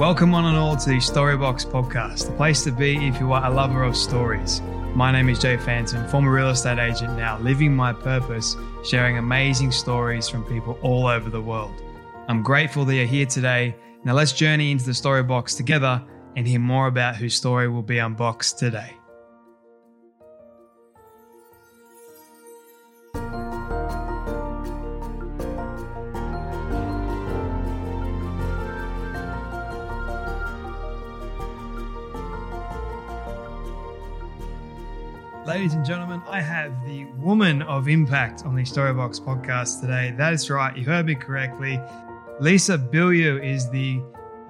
Welcome, one and all, to the Storybox podcast, the place to be if you are a lover of stories. My name is Jay Phantom, former real estate agent, now living my purpose, sharing amazing stories from people all over the world. I'm grateful that you're here today. Now, let's journey into the Storybox together and hear more about whose story will be unboxed today. Ladies and gentlemen, I have the woman of impact on the Storybox podcast today. That is right, you heard me correctly. Lisa Bilyeu is the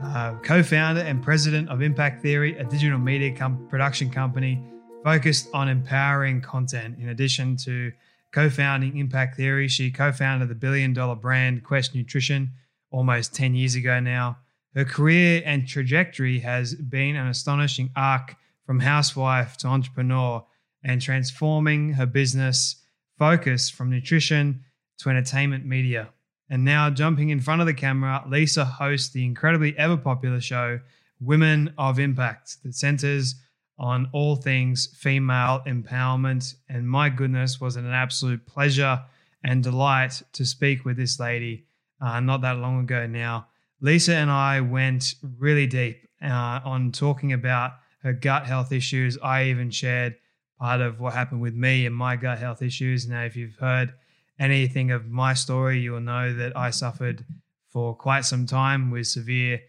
uh, co founder and president of Impact Theory, a digital media com- production company focused on empowering content. In addition to co founding Impact Theory, she co founded the billion dollar brand Quest Nutrition almost 10 years ago now. Her career and trajectory has been an astonishing arc from housewife to entrepreneur and transforming her business focus from nutrition to entertainment media. And now, jumping in front of the camera, Lisa hosts the incredibly ever popular show Women of Impact that centers on all things female empowerment. And my goodness, was it an absolute pleasure and delight to speak with this lady uh, not that long ago now. Lisa and I went really deep uh, on talking about her gut health issues. I even shared part of what happened with me and my gut health issues. Now, if you've heard anything of my story, you'll know that I suffered for quite some time with severe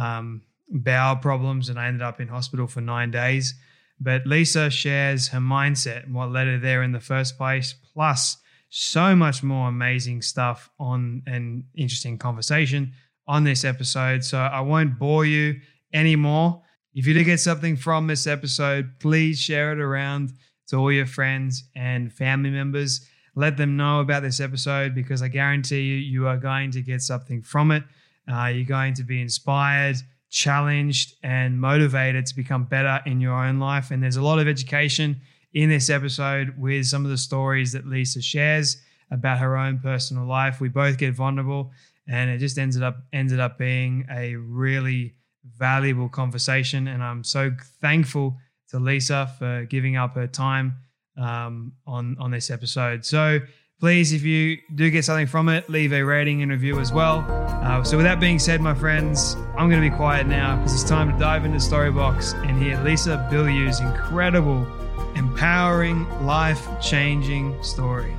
um, bowel problems and I ended up in hospital for nine days. But Lisa shares her mindset and what led her there in the first place, plus so much more amazing stuff on an interesting conversation on this episode. So I won't bore you anymore. If you did get something from this episode, please share it around to all your friends and family members. Let them know about this episode because I guarantee you, you are going to get something from it. Uh, you're going to be inspired, challenged, and motivated to become better in your own life. And there's a lot of education in this episode with some of the stories that Lisa shares about her own personal life. We both get vulnerable, and it just ended up ended up being a really valuable conversation. And I'm so thankful to Lisa for giving up her time um, on, on this episode. So please, if you do get something from it, leave a rating and review as well. Uh, so, with that being said, my friends, I'm going to be quiet now because it's time to dive into Storybox and hear Lisa Bilyeu's incredible, empowering, life changing story.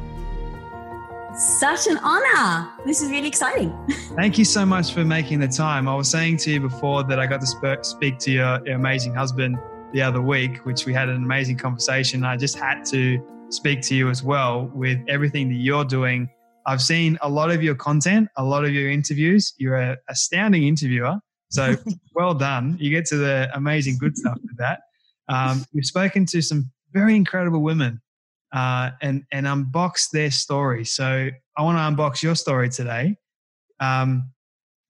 Such an honor. This is really exciting. Thank you so much for making the time. I was saying to you before that I got to speak to your, your amazing husband the other week, which we had an amazing conversation. I just had to speak to you as well with everything that you're doing. I've seen a lot of your content, a lot of your interviews. You're an astounding interviewer. So well done. You get to the amazing good stuff with that. Um, you've spoken to some very incredible women uh, and and unbox their story. So I want to unbox your story today. Um,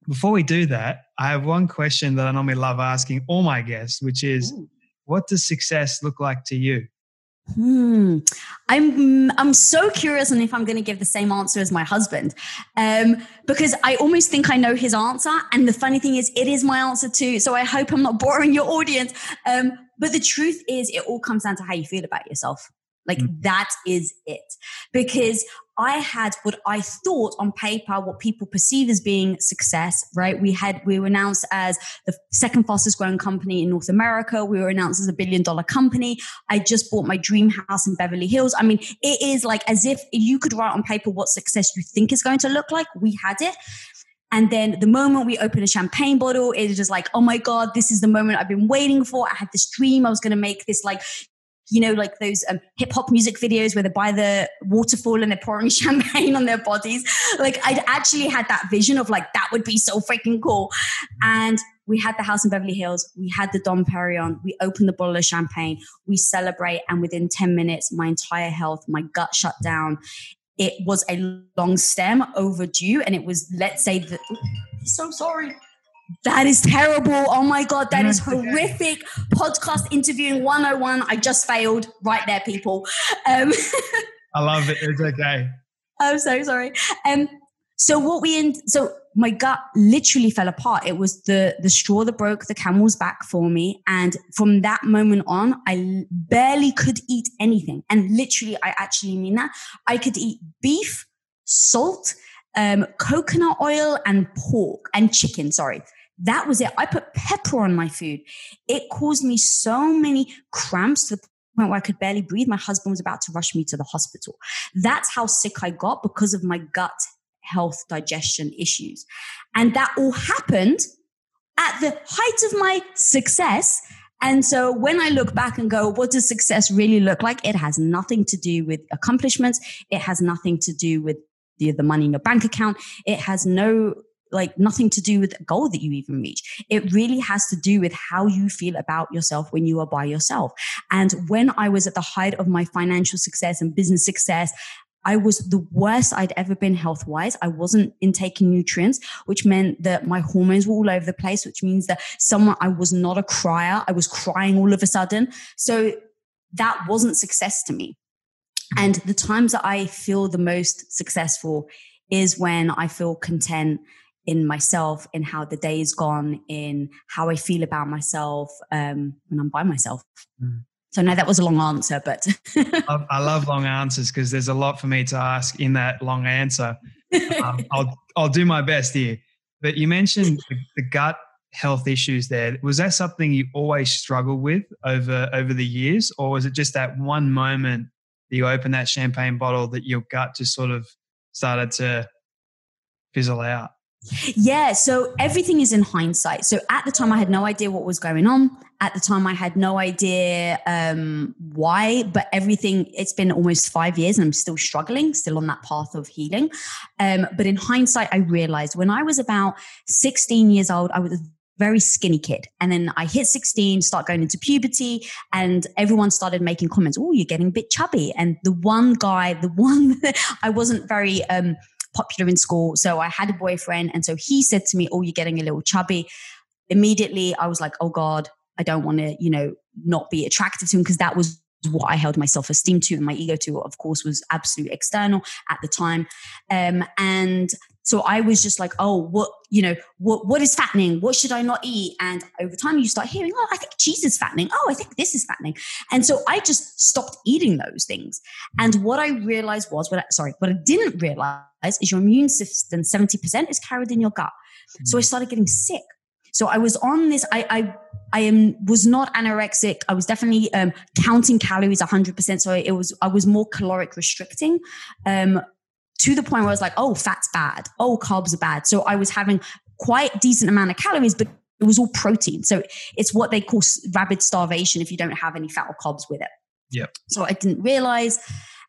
before we do that, I have one question that I normally love asking all my guests, which is, Ooh. what does success look like to you? Hmm. I'm I'm so curious on if I'm going to give the same answer as my husband, um, because I almost think I know his answer. And the funny thing is, it is my answer too. So I hope I'm not boring your audience. Um, but the truth is, it all comes down to how you feel about yourself. Like mm. that is it. Because I had what I thought on paper, what people perceive as being success, right? We had, we were announced as the second fastest growing company in North America. We were announced as a billion dollar company. I just bought my dream house in Beverly Hills. I mean, it is like as if you could write on paper what success you think is going to look like. We had it. And then the moment we opened a champagne bottle, it was just like, oh my God, this is the moment I've been waiting for. I had this dream. I was going to make this like you know, like those um, hip hop music videos where they buy the waterfall and they're pouring champagne on their bodies. Like I'd actually had that vision of like, that would be so freaking cool. And we had the house in Beverly Hills. We had the Dom Perignon. We opened the bottle of champagne. We celebrate. And within 10 minutes, my entire health, my gut shut down. It was a long stem overdue. And it was, let's say that, so sorry that is terrible. Oh my God, that is horrific. Podcast interviewing 101. I just failed right there, people. Um, I love it. It's okay. I'm so sorry. Um, so what we in so my gut literally fell apart. It was the the straw that broke the camel's back for me. And from that moment on, I barely could eat anything. And literally, I actually mean that. I could eat beef, salt, um, coconut oil, and pork and chicken. Sorry. That was it. I put pepper on my food. It caused me so many cramps to the point where I could barely breathe. My husband was about to rush me to the hospital. That's how sick I got because of my gut health digestion issues. And that all happened at the height of my success. And so when I look back and go, what does success really look like? It has nothing to do with accomplishments. It has nothing to do with the, the money in your bank account. It has no like nothing to do with the goal that you even reach. It really has to do with how you feel about yourself when you are by yourself. And when I was at the height of my financial success and business success, I was the worst I'd ever been health wise. I wasn't intaking nutrients, which meant that my hormones were all over the place, which means that someone, I was not a crier. I was crying all of a sudden. So that wasn't success to me. And the times that I feel the most successful is when I feel content in myself, in how the day is gone, in how I feel about myself um, when I'm by myself. Mm. So no, that was a long answer, but I, love long answers because there's a lot for me to ask in that long answer. Um, I'll I'll do my best here. But you mentioned the, the gut health issues there. Was that something you always struggled with over over the years, or was it just that one moment that you opened that champagne bottle that your gut just sort of started to fizzle out? Yeah, so everything is in hindsight. So at the time, I had no idea what was going on. At the time, I had no idea um, why, but everything, it's been almost five years and I'm still struggling, still on that path of healing. Um, but in hindsight, I realized when I was about 16 years old, I was a very skinny kid. And then I hit 16, start going into puberty, and everyone started making comments. Oh, you're getting a bit chubby. And the one guy, the one I wasn't very um, popular in school. So I had a boyfriend. And so he said to me, Oh, you're getting a little chubby. Immediately, I was like, Oh God, I don't want to, you know, not be attracted to him because that was what I held my self esteem to and my ego to, of course, was absolute external at the time. Um, and so I was just like, oh, what, you know, what, what is fattening? What should I not eat? And over time you start hearing, oh, I think cheese is fattening. Oh, I think this is fattening. And so I just stopped eating those things. And what I realized was, what I, sorry, what I didn't realize is your immune system, 70% is carried in your gut. Mm-hmm. So I mm. started getting sick. So I was on this, I, I, I am, was not anorexic. I was definitely um, counting calories 100%. So it was, I was more caloric restricting. Um, to the point where I was like, oh, fat's bad. Oh, carbs are bad. So I was having quite decent amount of calories, but it was all protein. So it's what they call rabbit starvation if you don't have any fat or carbs with it. Yeah. So I didn't realize.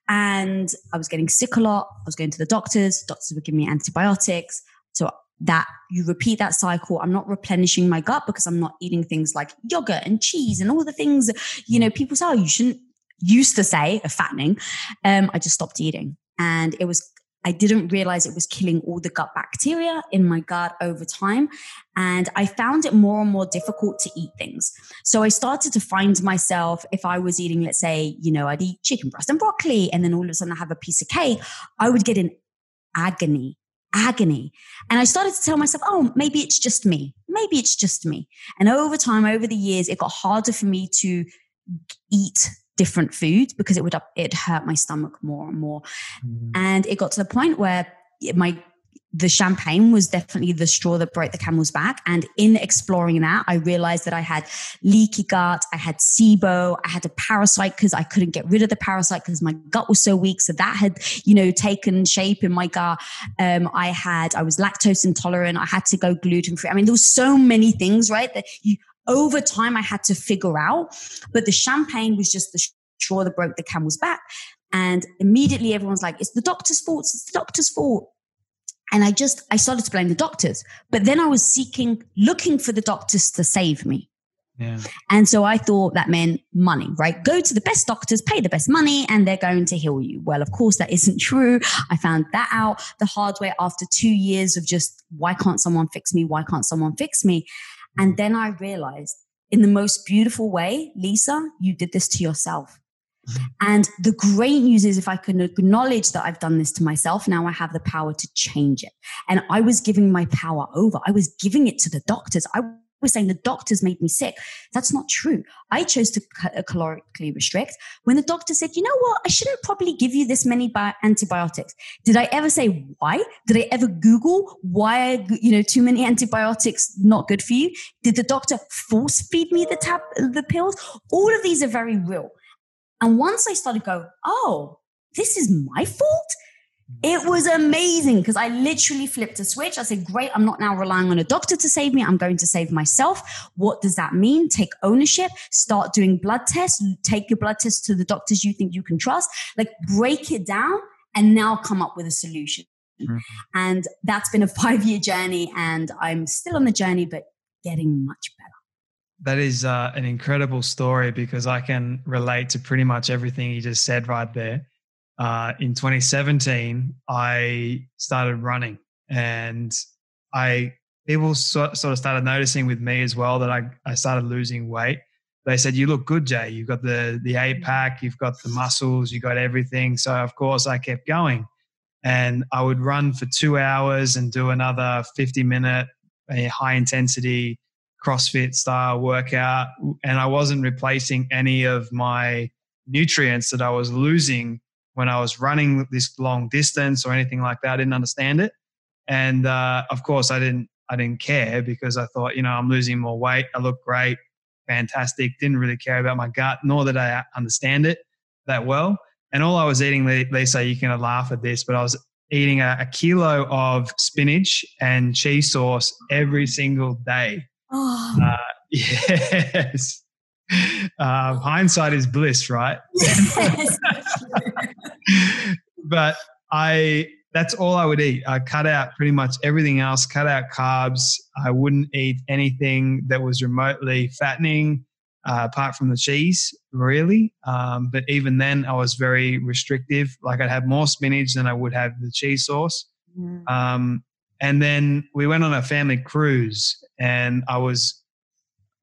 And I was getting sick a lot. I was going to the doctors. Doctors were giving me antibiotics. So that you repeat that cycle. I'm not replenishing my gut because I'm not eating things like yogurt and cheese and all the things, you know, people say, oh, you shouldn't used to say a fattening. Um, I just stopped eating. And it was I didn't realize it was killing all the gut bacteria in my gut over time. And I found it more and more difficult to eat things. So I started to find myself, if I was eating, let's say, you know, I'd eat chicken breast and broccoli, and then all of a sudden I have a piece of cake, I would get in agony, agony. And I started to tell myself, oh, maybe it's just me. Maybe it's just me. And over time, over the years, it got harder for me to eat different foods because it would it hurt my stomach more and more. Mm. And it got to the point where my the champagne was definitely the straw that broke the camel's back. And in exploring that, I realized that I had leaky gut, I had SIBO, I had a parasite because I couldn't get rid of the parasite because my gut was so weak. So that had, you know, taken shape in my gut. Um, I had, I was lactose intolerant. I had to go gluten free. I mean, there was so many things, right? That you, over time I had to figure out. But the champagne was just the straw that broke the camel's back. And immediately everyone's like, it's the doctor's fault. It's the doctor's fault. And I just, I started to blame the doctors. But then I was seeking, looking for the doctors to save me. Yeah. And so I thought that meant money, right? Go to the best doctors, pay the best money, and they're going to heal you. Well, of course, that isn't true. I found that out the hard way after two years of just, why can't someone fix me? Why can't someone fix me? And then I realized in the most beautiful way, Lisa, you did this to yourself. Mm-hmm. And the great news is, if I can acknowledge that I've done this to myself, now I have the power to change it. And I was giving my power over. I was giving it to the doctors. I was saying the doctors made me sick. That's not true. I chose to uh, calorically restrict when the doctor said, you know what? I shouldn't probably give you this many bi- antibiotics. Did I ever say why? Did I ever Google why, you know, too many antibiotics not good for you? Did the doctor force feed me the tab, the pills? All of these are very real. And once I started go, oh, this is my fault. It was amazing because I literally flipped a switch. I said, Great, I'm not now relying on a doctor to save me. I'm going to save myself. What does that mean? Take ownership, start doing blood tests, take your blood tests to the doctors you think you can trust, like break it down and now come up with a solution. Mm-hmm. And that's been a five year journey. And I'm still on the journey, but getting much better. That is uh, an incredible story because I can relate to pretty much everything you just said right there uh, in 2017, I started running, and I people sort, sort of started noticing with me as well that I, I started losing weight. They said, "You look good, Jay. You've got the the eight pack, you've got the muscles, you got everything." So of course, I kept going, and I would run for two hours and do another 50 minute high intensity CrossFit style workout, and I wasn't replacing any of my nutrients that I was losing when I was running this long distance or anything like that. I didn't understand it, and uh, of course, I didn't. I didn't care because I thought, you know, I'm losing more weight. I look great, fantastic. Didn't really care about my gut, nor did I understand it that well. And all I was eating, Lisa, you can laugh at this, but I was eating a, a kilo of spinach and cheese sauce every single day. Oh. Uh, yes. Uh, hindsight is bliss, right? Yes. But I that's all I would eat. I cut out pretty much everything else, cut out carbs. I wouldn't eat anything that was remotely fattening, uh, apart from the cheese, really. Um, but even then, I was very restrictive. Like I'd have more spinach than I would have the cheese sauce. Mm. Um, and then we went on a family cruise, and I was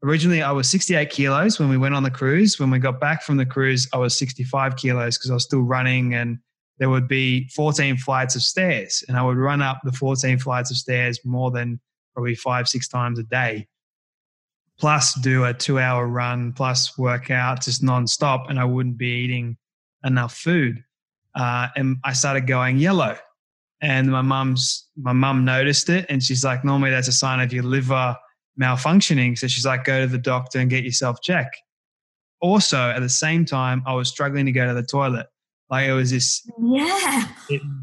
originally I was 68 kilos when we went on the cruise. When we got back from the cruise, I was 65 kilos because I was still running and there would be 14 flights of stairs and I would run up the 14 flights of stairs more than probably five, six times a day. Plus do a two hour run, plus work out just nonstop, and I wouldn't be eating enough food. Uh, and I started going yellow. And my mum's my mum noticed it and she's like, normally that's a sign of your liver malfunctioning. So she's like, go to the doctor and get yourself checked. Also, at the same time, I was struggling to go to the toilet. Like it was this yeah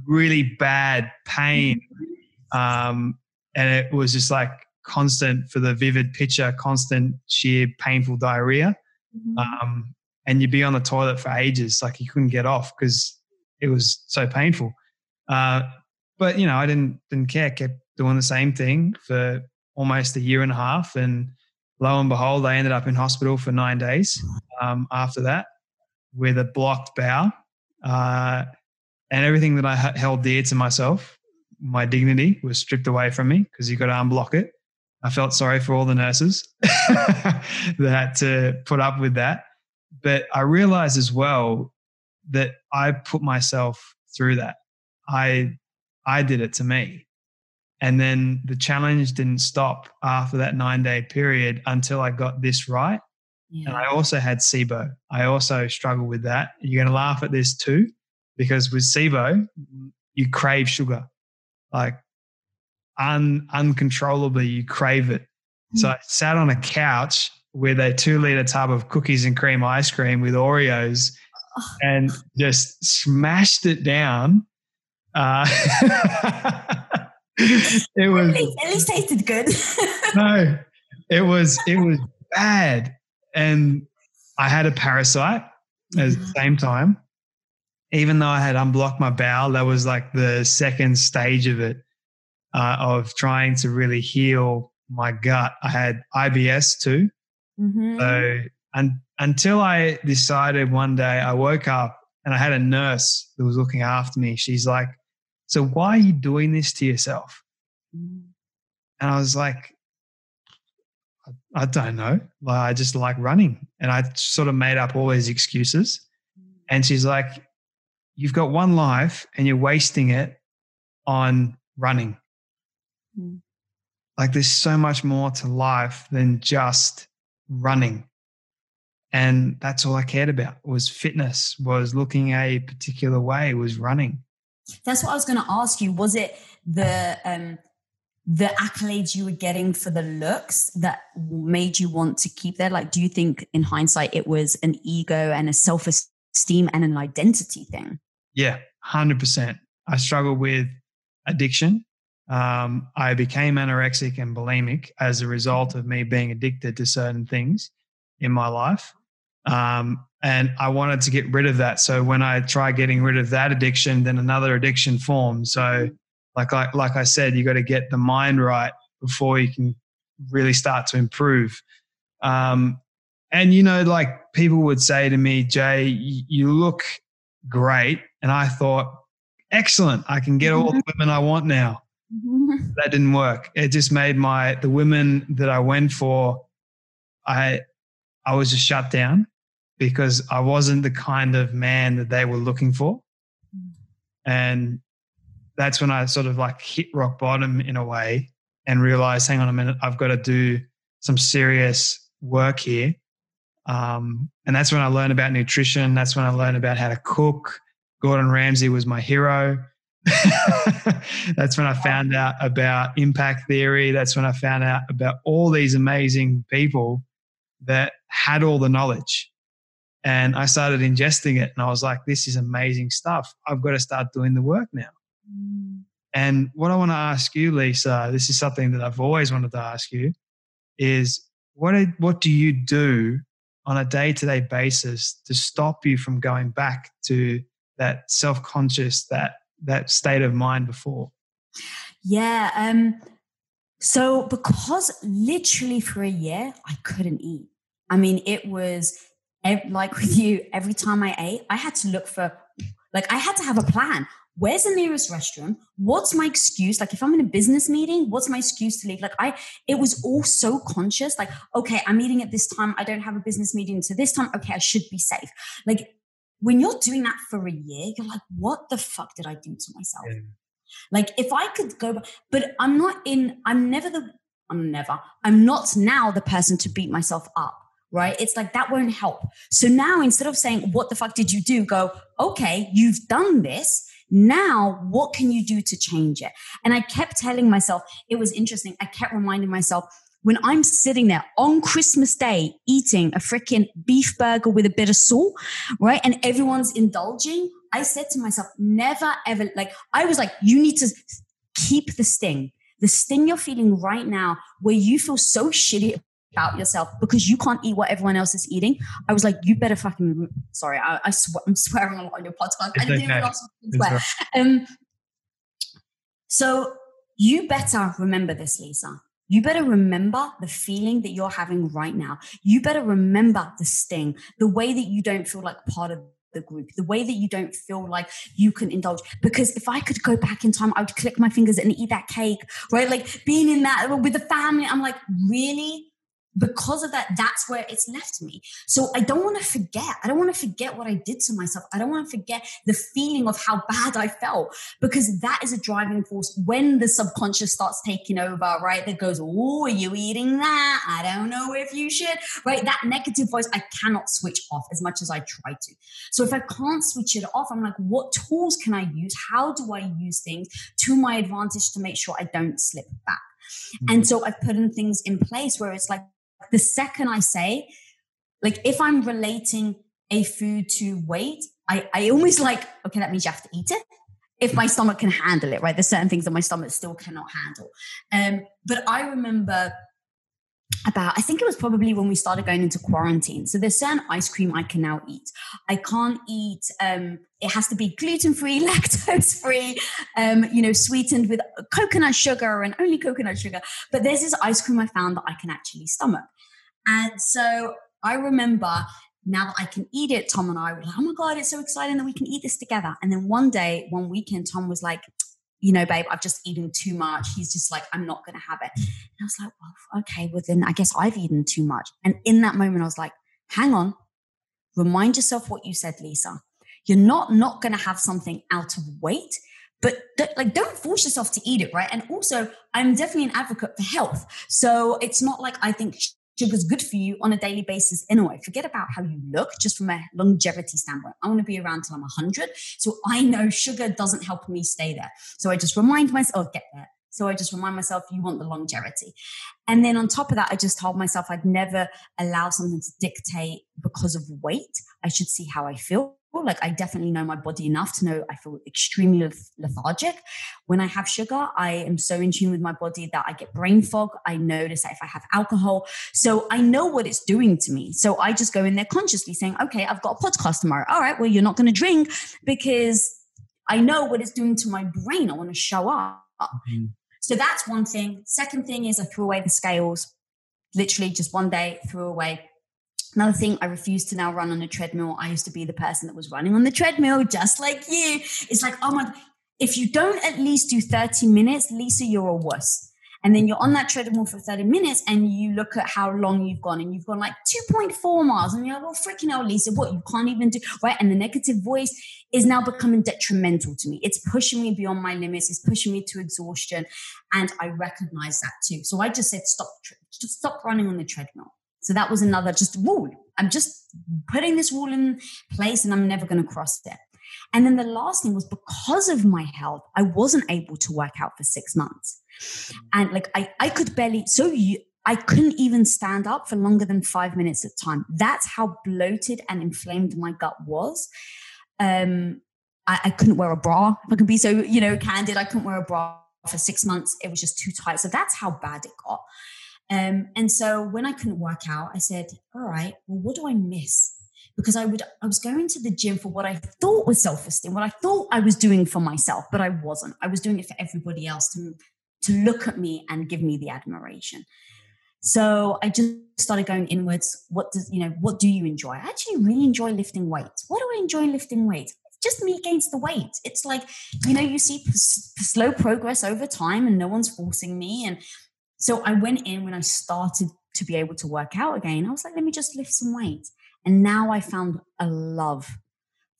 really bad pain. Um, and it was just like constant for the vivid picture, constant sheer painful diarrhea. Mm-hmm. Um, and you'd be on the toilet for ages, like you couldn't get off because it was so painful. Uh, but you know, I didn't didn't care. Kept doing the same thing for almost a year and a half. And lo and behold, I ended up in hospital for nine days um, after that with a blocked bowel. Uh, and everything that I held dear to myself, my dignity was stripped away from me because you got to unblock it. I felt sorry for all the nurses that had to put up with that. But I realized as well that I put myself through that. I I did it to me. And then the challenge didn't stop after that nine day period until I got this right. Yeah. And I also had SIBO. I also struggle with that. You're going to laugh at this too, because with SIBO, you crave sugar, like un, uncontrollably, you crave it. Mm. So I sat on a couch with a two liter tub of cookies and cream ice cream with Oreos oh. and just smashed it down. Uh, it was at least, at least tasted good. no, it was it was bad, and I had a parasite at the mm-hmm. same time. Even though I had unblocked my bowel, that was like the second stage of it, uh, of trying to really heal my gut. I had IBS too, mm-hmm. so and until I decided one day, I woke up and I had a nurse that was looking after me. She's like, "So why are you doing this to yourself?" And I was like, I don't know. Like, I just like running. And I sort of made up all these excuses. And she's like, You've got one life and you're wasting it on running. Mm. Like, there's so much more to life than just running. And that's all I cared about was fitness, was looking a particular way, was running. That's what I was going to ask you. Was it the um, the accolades you were getting for the looks that made you want to keep there? Like, do you think in hindsight it was an ego and a self esteem and an identity thing? Yeah, 100%. I struggled with addiction. Um, I became anorexic and bulimic as a result of me being addicted to certain things in my life. Um, and I wanted to get rid of that. So when I try getting rid of that addiction, then another addiction forms. So like I, like I said, you got to get the mind right before you can really start to improve. Um, and you know, like people would say to me, Jay, you look great, and I thought, excellent, I can get all the mm-hmm. women I want now. Mm-hmm. That didn't work. It just made my the women that I went for, I I was just shut down because I wasn't the kind of man that they were looking for. And that's when I sort of like hit rock bottom in a way and realized, hang on a minute, I've got to do some serious work here. Um, and that's when I learned about nutrition. That's when I learned about how to cook. Gordon Ramsay was my hero. that's when I found out about impact theory. That's when I found out about all these amazing people that had all the knowledge. And I started ingesting it and I was like, this is amazing stuff. I've got to start doing the work now. And what I want to ask you, Lisa, this is something that I've always wanted to ask you, is what what do you do on a day to day basis to stop you from going back to that self conscious that that state of mind before? Yeah. Um, so because literally for a year I couldn't eat. I mean, it was like with you. Every time I ate, I had to look for like I had to have a plan. Where's the nearest restroom what's my excuse? Like if i'm in a business meeting what's my excuse to leave? Like i it was all so conscious like okay i'm meeting at this time i don't have a business meeting so this time okay i should be safe. Like when you're doing that for a year you're like what the fuck did i do to myself? Yeah. like if i could go but i'm not in i'm never the i'm never i'm not now the person to beat myself up right? It's like that won't help. So now instead of saying, What the fuck did you do? Go, okay, you've done this. Now, what can you do to change it? And I kept telling myself, it was interesting. I kept reminding myself, when I'm sitting there on Christmas Day eating a freaking beef burger with a bit of salt, right? And everyone's indulging, I said to myself, never ever, like, I was like, you need to keep the sting. The sting you're feeling right now, where you feel so shitty about yourself because you can't eat what everyone else is eating. I was like, you better fucking. Sorry, I, I swear, I'm swearing a lot on your podcast. It's I didn't okay. even swear. Um, so you better remember this, Lisa. You better remember the feeling that you're having right now. You better remember the sting, the way that you don't feel like part of the group, the way that you don't feel like you can indulge. Because if I could go back in time, I would click my fingers and eat that cake, right? Like being in that with the family, I'm like, really? Because of that, that's where it's left me. So I don't want to forget. I don't want to forget what I did to myself. I don't want to forget the feeling of how bad I felt because that is a driving force when the subconscious starts taking over, right? That goes, Oh, are you eating that? I don't know if you should, right? That negative voice, I cannot switch off as much as I try to. So if I can't switch it off, I'm like, what tools can I use? How do I use things to my advantage to make sure I don't slip back? And mm-hmm. so I've put in things in place where it's like, the second I say, like if I'm relating a food to weight, I, I almost like, okay, that means you have to eat it. If my stomach can handle it, right? There's certain things that my stomach still cannot handle. Um, but I remember about, I think it was probably when we started going into quarantine. So there's certain ice cream I can now eat. I can't eat, um, it has to be gluten free, lactose free, um, you know, sweetened with coconut sugar and only coconut sugar. But there's this ice cream I found that I can actually stomach. And so I remember now that I can eat it, Tom and I were like, oh my God, it's so exciting that we can eat this together. And then one day, one weekend, Tom was like, you know, babe, I've just eaten too much. He's just like, I'm not going to have it. Mm. And I was like, well, okay, well, then I guess I've eaten too much. And in that moment, I was like, hang on, remind yourself what you said, Lisa. You're not not going to have something out of weight but like don't force yourself to eat it right and also i'm definitely an advocate for health so it's not like i think sugar's good for you on a daily basis anyway. Forget about how you look just from a longevity standpoint. I want to be around till I'm 100. So I know sugar doesn't help me stay there. So I just remind myself, get there. So I just remind myself, you want the longevity. And then on top of that, I just told myself I'd never allow something to dictate because of weight. I should see how I feel like I definitely know my body enough to know I feel extremely lethargic. When I have sugar, I am so in tune with my body that I get brain fog. I notice that if I have alcohol, so I know what it's doing to me. So I just go in there consciously saying, okay, I've got a podcast tomorrow. All right, well, you're not going to drink because I know what it's doing to my brain. I want to show up. Mm-hmm. So that's one thing. Second thing is I threw away the scales. Literally just one day, threw away Another thing, I refuse to now run on a treadmill. I used to be the person that was running on the treadmill, just like you. It's like, oh my, if you don't at least do 30 minutes, Lisa, you're a wuss. And then you're on that treadmill for 30 minutes and you look at how long you've gone and you've gone like 2.4 miles and you're like, well, freaking hell, Lisa, what? You can't even do, right? And the negative voice is now becoming detrimental to me. It's pushing me beyond my limits. It's pushing me to exhaustion. And I recognize that too. So I just said, stop, just stop running on the treadmill. So that was another just rule. I'm just putting this rule in place and I'm never going to cross it. And then the last thing was because of my health, I wasn't able to work out for six months. And like I, I could barely, so you, I couldn't even stand up for longer than five minutes at a time. That's how bloated and inflamed my gut was. Um, I, I couldn't wear a bra. If I can be so, you know, candid, I couldn't wear a bra for six months. It was just too tight. So that's how bad it got. Um, and so when I couldn't work out, I said, all right, well, what do I miss? Because I would, I was going to the gym for what I thought was self-esteem, what I thought I was doing for myself, but I wasn't. I was doing it for everybody else to, to look at me and give me the admiration. So I just started going inwards. What does, you know, what do you enjoy? I actually really enjoy lifting weights. What do I enjoy lifting weights? just me against the weight. It's like, you know, you see p- slow progress over time and no one's forcing me. And so I went in when I started to be able to work out again. I was like, let me just lift some weight. And now I found a love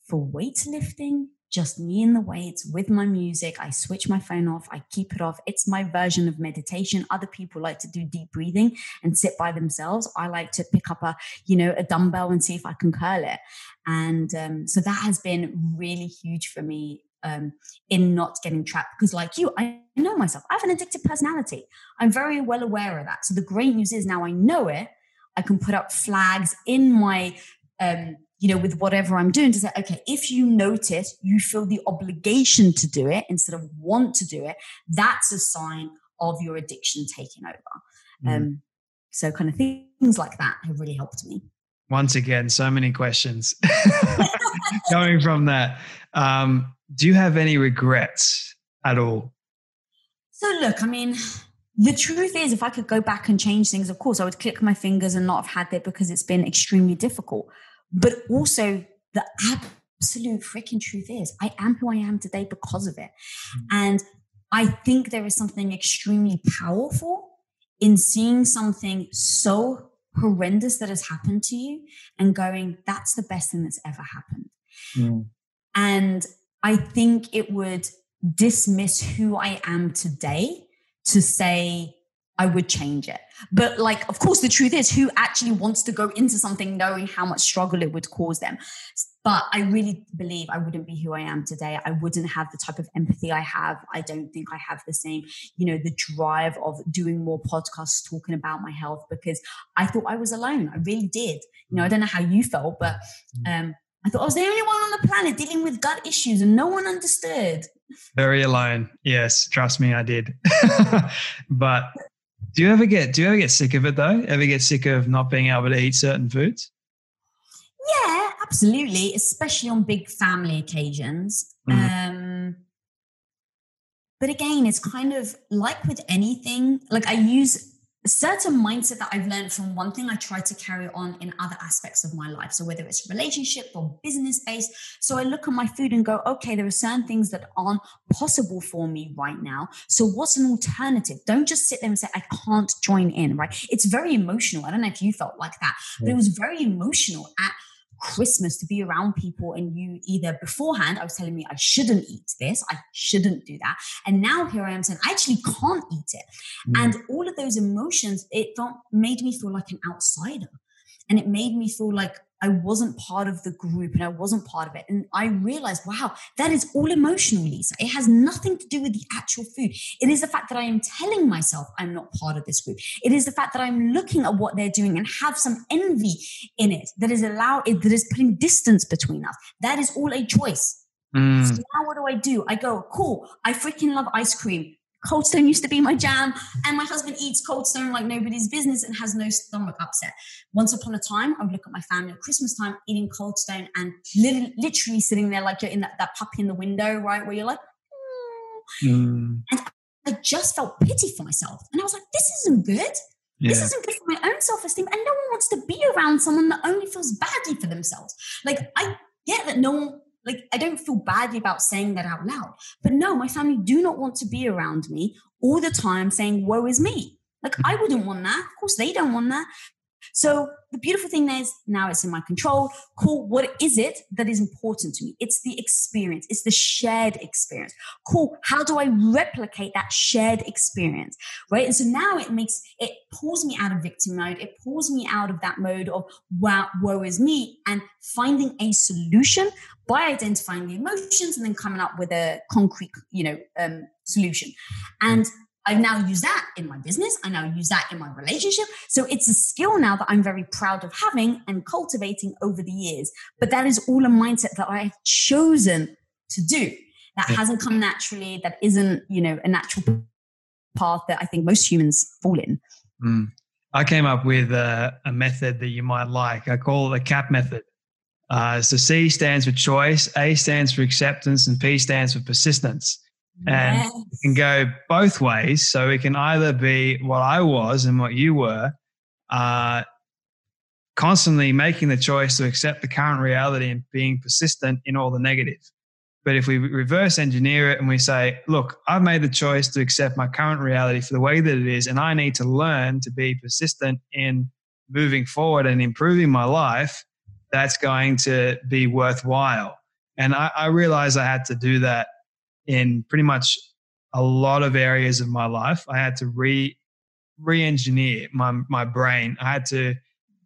for weightlifting, just me in the weights with my music. I switch my phone off, I keep it off. It's my version of meditation. Other people like to do deep breathing and sit by themselves. I like to pick up a, you know, a dumbbell and see if I can curl it. And um, so that has been really huge for me um, in not getting trapped. Because, like you, I know myself. I have an addictive personality. I'm very well aware of that. So the great news is now I know it. I can put up flags in my, um, you know, with whatever I'm doing to say, okay, if you notice you feel the obligation to do it instead of want to do it, that's a sign of your addiction taking over. Mm. Um, so kind of things like that have really helped me. Once again, so many questions going from that. Um, do you have any regrets at all? So, look, I mean, the truth is, if I could go back and change things, of course, I would click my fingers and not have had it because it's been extremely difficult. But also, the absolute freaking truth is, I am who I am today because of it. Mm-hmm. And I think there is something extremely powerful in seeing something so horrendous that has happened to you and going, that's the best thing that's ever happened. Mm. And I think it would dismiss who I am today to say I would change it. But like, of course, the truth is who actually wants to go into something knowing how much struggle it would cause them. But I really believe I wouldn't be who I am today. I wouldn't have the type of empathy I have. I don't think I have the same, you know, the drive of doing more podcasts talking about my health because I thought I was alone. I really did. You know, I don't know how you felt, but um, I thought I was the only one on the planet dealing with gut issues and no one understood. Very alone. Yes, trust me, I did. but do you ever get do you ever get sick of it though? Ever get sick of not being able to eat certain foods? Yeah, absolutely, especially on big family occasions. Mm. Um, but again, it's kind of like with anything. Like I use a certain mindset that I've learned from one thing I try to carry on in other aspects of my life. So whether it's relationship or business based. So I look at my food and go, okay, there are certain things that aren't possible for me right now. So what's an alternative? Don't just sit there and say, I can't join in, right? It's very emotional. I don't know if you felt like that, but it was very emotional at Christmas to be around people and you either beforehand, I was telling me I shouldn't eat this, I shouldn't do that. And now here I am saying I actually can't eat it. Mm. And all of those emotions, it felt, made me feel like an outsider. And it made me feel like I wasn't part of the group and I wasn't part of it. And I realized, wow, that is all emotional, Lisa. It has nothing to do with the actual food. It is the fact that I am telling myself I'm not part of this group. It is the fact that I'm looking at what they're doing and have some envy in it that is allow it that is putting distance between us. That is all a choice. Mm. So now what do I do? I go, cool. I freaking love ice cream. Cold Stone used to be my jam, and my husband eats Cold Stone like nobody's business and has no stomach upset. Once upon a time, I would look at my family at Christmas time eating Cold Stone and literally, literally sitting there like you're in that, that puppy in the window, right? Where you're like, mm. and I just felt pity for myself. And I was like, this isn't good. Yeah. This isn't good for my own self esteem. And no one wants to be around someone that only feels badly for themselves. Like, I get that no one like I don't feel badly about saying that out loud. But no, my family do not want to be around me all the time saying, woe is me. Like I wouldn't want that. Of course, they don't want that. So the beautiful thing is now it's in my control. Cool. What is it that is important to me? It's the experience. It's the shared experience. Cool. How do I replicate that shared experience? Right. And so now it makes, it pulls me out of victim mode. It pulls me out of that mode of wow, woe is me and finding a solution by identifying the emotions and then coming up with a concrete, you know, um, solution. And I now use that in my business. I now use that in my relationship. So it's a skill now that I'm very proud of having and cultivating over the years. But that is all a mindset that I've chosen to do. That hasn't come naturally. That isn't, you know, a natural path that I think most humans fall in. Mm. I came up with a, a, method that you might like. I call it the CAP method. Uh, so C stands for choice, A stands for acceptance, and P stands for persistence. And yes. it can go both ways. So it can either be what I was and what you were, uh, constantly making the choice to accept the current reality and being persistent in all the negative. But if we reverse engineer it and we say, look, I've made the choice to accept my current reality for the way that it is, and I need to learn to be persistent in moving forward and improving my life, that's going to be worthwhile. And I, I realized I had to do that in pretty much a lot of areas of my life. I had to re re-engineer my my brain. I had to,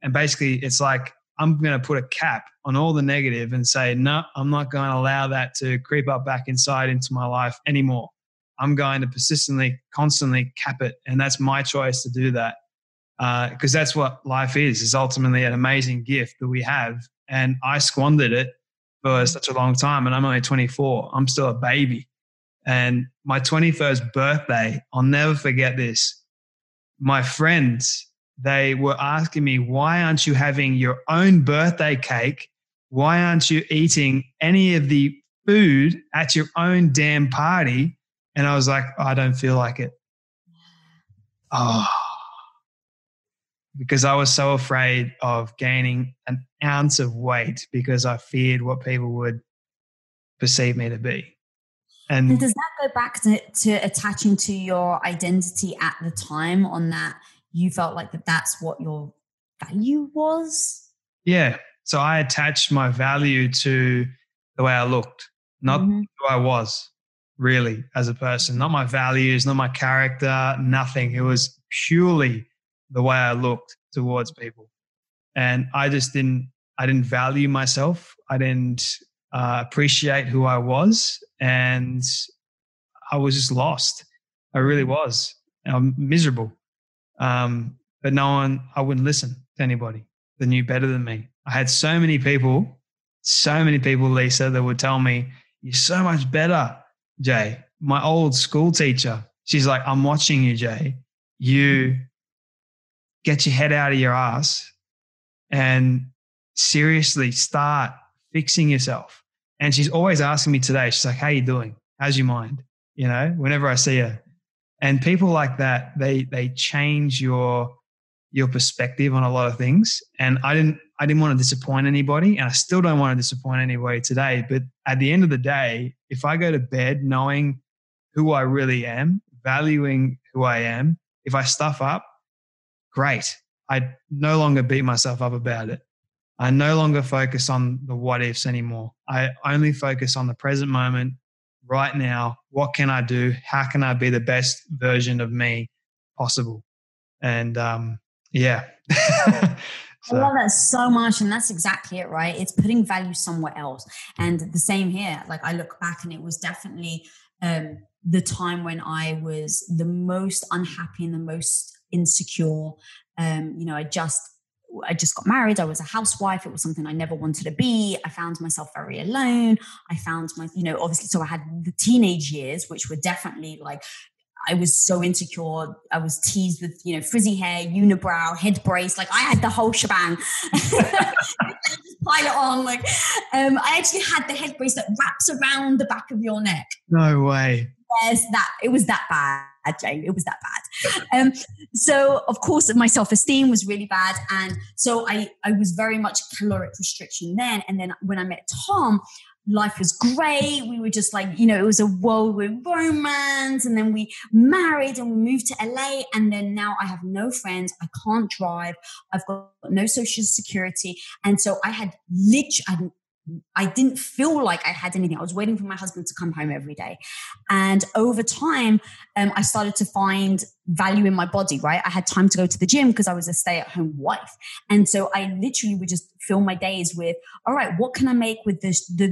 and basically, it's like I'm going to put a cap on all the negative and say, no, I'm not going to allow that to creep up back inside into my life anymore. I'm going to persistently, constantly cap it, and that's my choice to do that because uh, that's what life is. Is ultimately an amazing gift that we have, and I squandered it for such a long time, and I'm only 24. I'm still a baby. And my 21st birthday, I'll never forget this. My friends, they were asking me, why aren't you having your own birthday cake? Why aren't you eating any of the food at your own damn party? And I was like, oh, I don't feel like it. Oh, because I was so afraid of gaining an ounce of weight because I feared what people would perceive me to be. And, and does that go back to, to attaching to your identity at the time on that you felt like that that's what your value was? Yeah. So I attached my value to the way I looked, not mm-hmm. who I was really as a person, not my values, not my character, nothing. It was purely the way I looked towards people. And I just didn't, I didn't value myself. I didn't uh, appreciate who I was. And I was just lost. I really mm-hmm. was. I'm miserable. Um, but no one, I wouldn't listen to anybody that knew better than me. I had so many people, so many people, Lisa, that would tell me, You're so much better, Jay. My old school teacher, she's like, I'm watching you, Jay. You get your head out of your ass and seriously start fixing yourself. And she's always asking me today, she's like, How you doing? How's your mind? You know, whenever I see her. And people like that, they they change your your perspective on a lot of things. And I didn't I didn't want to disappoint anybody, and I still don't want to disappoint anybody today. But at the end of the day, if I go to bed knowing who I really am, valuing who I am, if I stuff up, great. I no longer beat myself up about it. I no longer focus on the what ifs anymore. I only focus on the present moment, right now. What can I do? How can I be the best version of me possible? And um, yeah. so. I love that so much. And that's exactly it, right? It's putting value somewhere else. And the same here. Like I look back and it was definitely um, the time when I was the most unhappy and the most insecure. Um, you know, I just I just got married. I was a housewife. It was something I never wanted to be. I found myself very alone. I found my, you know, obviously, so I had the teenage years, which were definitely like, I was so insecure. I was teased with, you know, frizzy hair, unibrow, head brace. Like I had the whole shebang. pile it on. Like, um, I actually had the head brace that wraps around the back of your neck. No way. Yes, that it was that bad. Jane. It was that bad. Um, so of course my self-esteem was really bad. And so I, I was very much caloric restriction then. And then when I met Tom, life was great. We were just like, you know, it was a whirlwind romance. And then we married and we moved to LA. And then now I have no friends. I can't drive. I've got no social security. And so I had literally, I didn't feel like I had anything. I was waiting for my husband to come home every day. And over time, um, I started to find value in my body, right? I had time to go to the gym because I was a stay at home wife. And so I literally would just fill my days with, all right, what can I make with this, the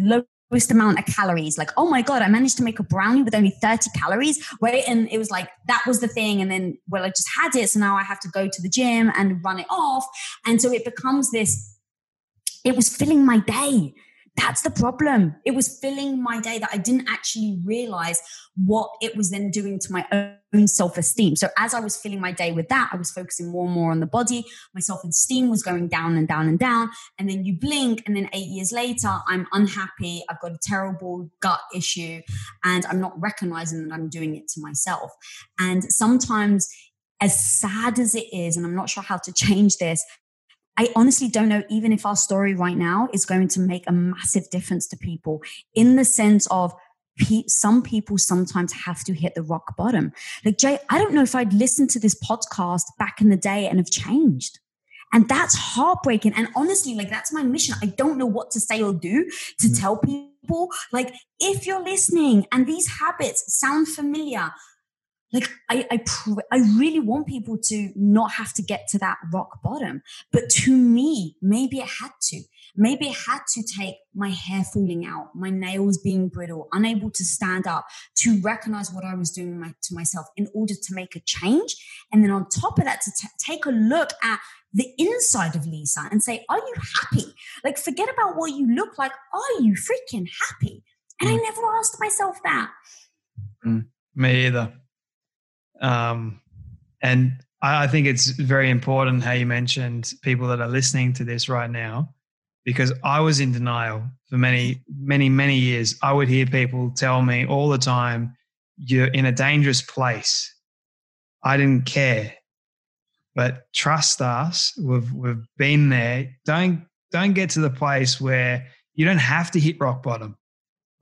lowest amount of calories? Like, oh my God, I managed to make a brownie with only 30 calories, right? And it was like, that was the thing. And then, well, I just had it. So now I have to go to the gym and run it off. And so it becomes this, it was filling my day that's the problem. It was filling my day that I didn't actually realize what it was then doing to my own self esteem. So, as I was filling my day with that, I was focusing more and more on the body. My self esteem was going down and down and down. And then you blink, and then eight years later, I'm unhappy. I've got a terrible gut issue, and I'm not recognizing that I'm doing it to myself. And sometimes, as sad as it is, and I'm not sure how to change this, I honestly don't know even if our story right now is going to make a massive difference to people in the sense of some people sometimes have to hit the rock bottom. Like Jay, I don't know if I'd listened to this podcast back in the day and have changed. And that's heartbreaking. And honestly, like that's my mission. I don't know what to say or do to mm. tell people. Like, if you're listening and these habits sound familiar, like I I, pr- I really want people to not have to get to that rock bottom but to me maybe it had to. Maybe it had to take my hair falling out my nails being brittle unable to stand up to recognize what i was doing my, to myself in order to make a change. And then on top of that to t- take a look at the inside of lisa and say are you happy? Like forget about what you look like. Are you freaking happy? And mm. i never asked myself that. Mm, me either um, and I, I think it's very important how you mentioned people that are listening to this right now, because I was in denial for many, many, many years. I would hear people tell me all the time, you're in a dangerous place. I didn't care. But trust us, we've we've been there. Don't don't get to the place where you don't have to hit rock bottom.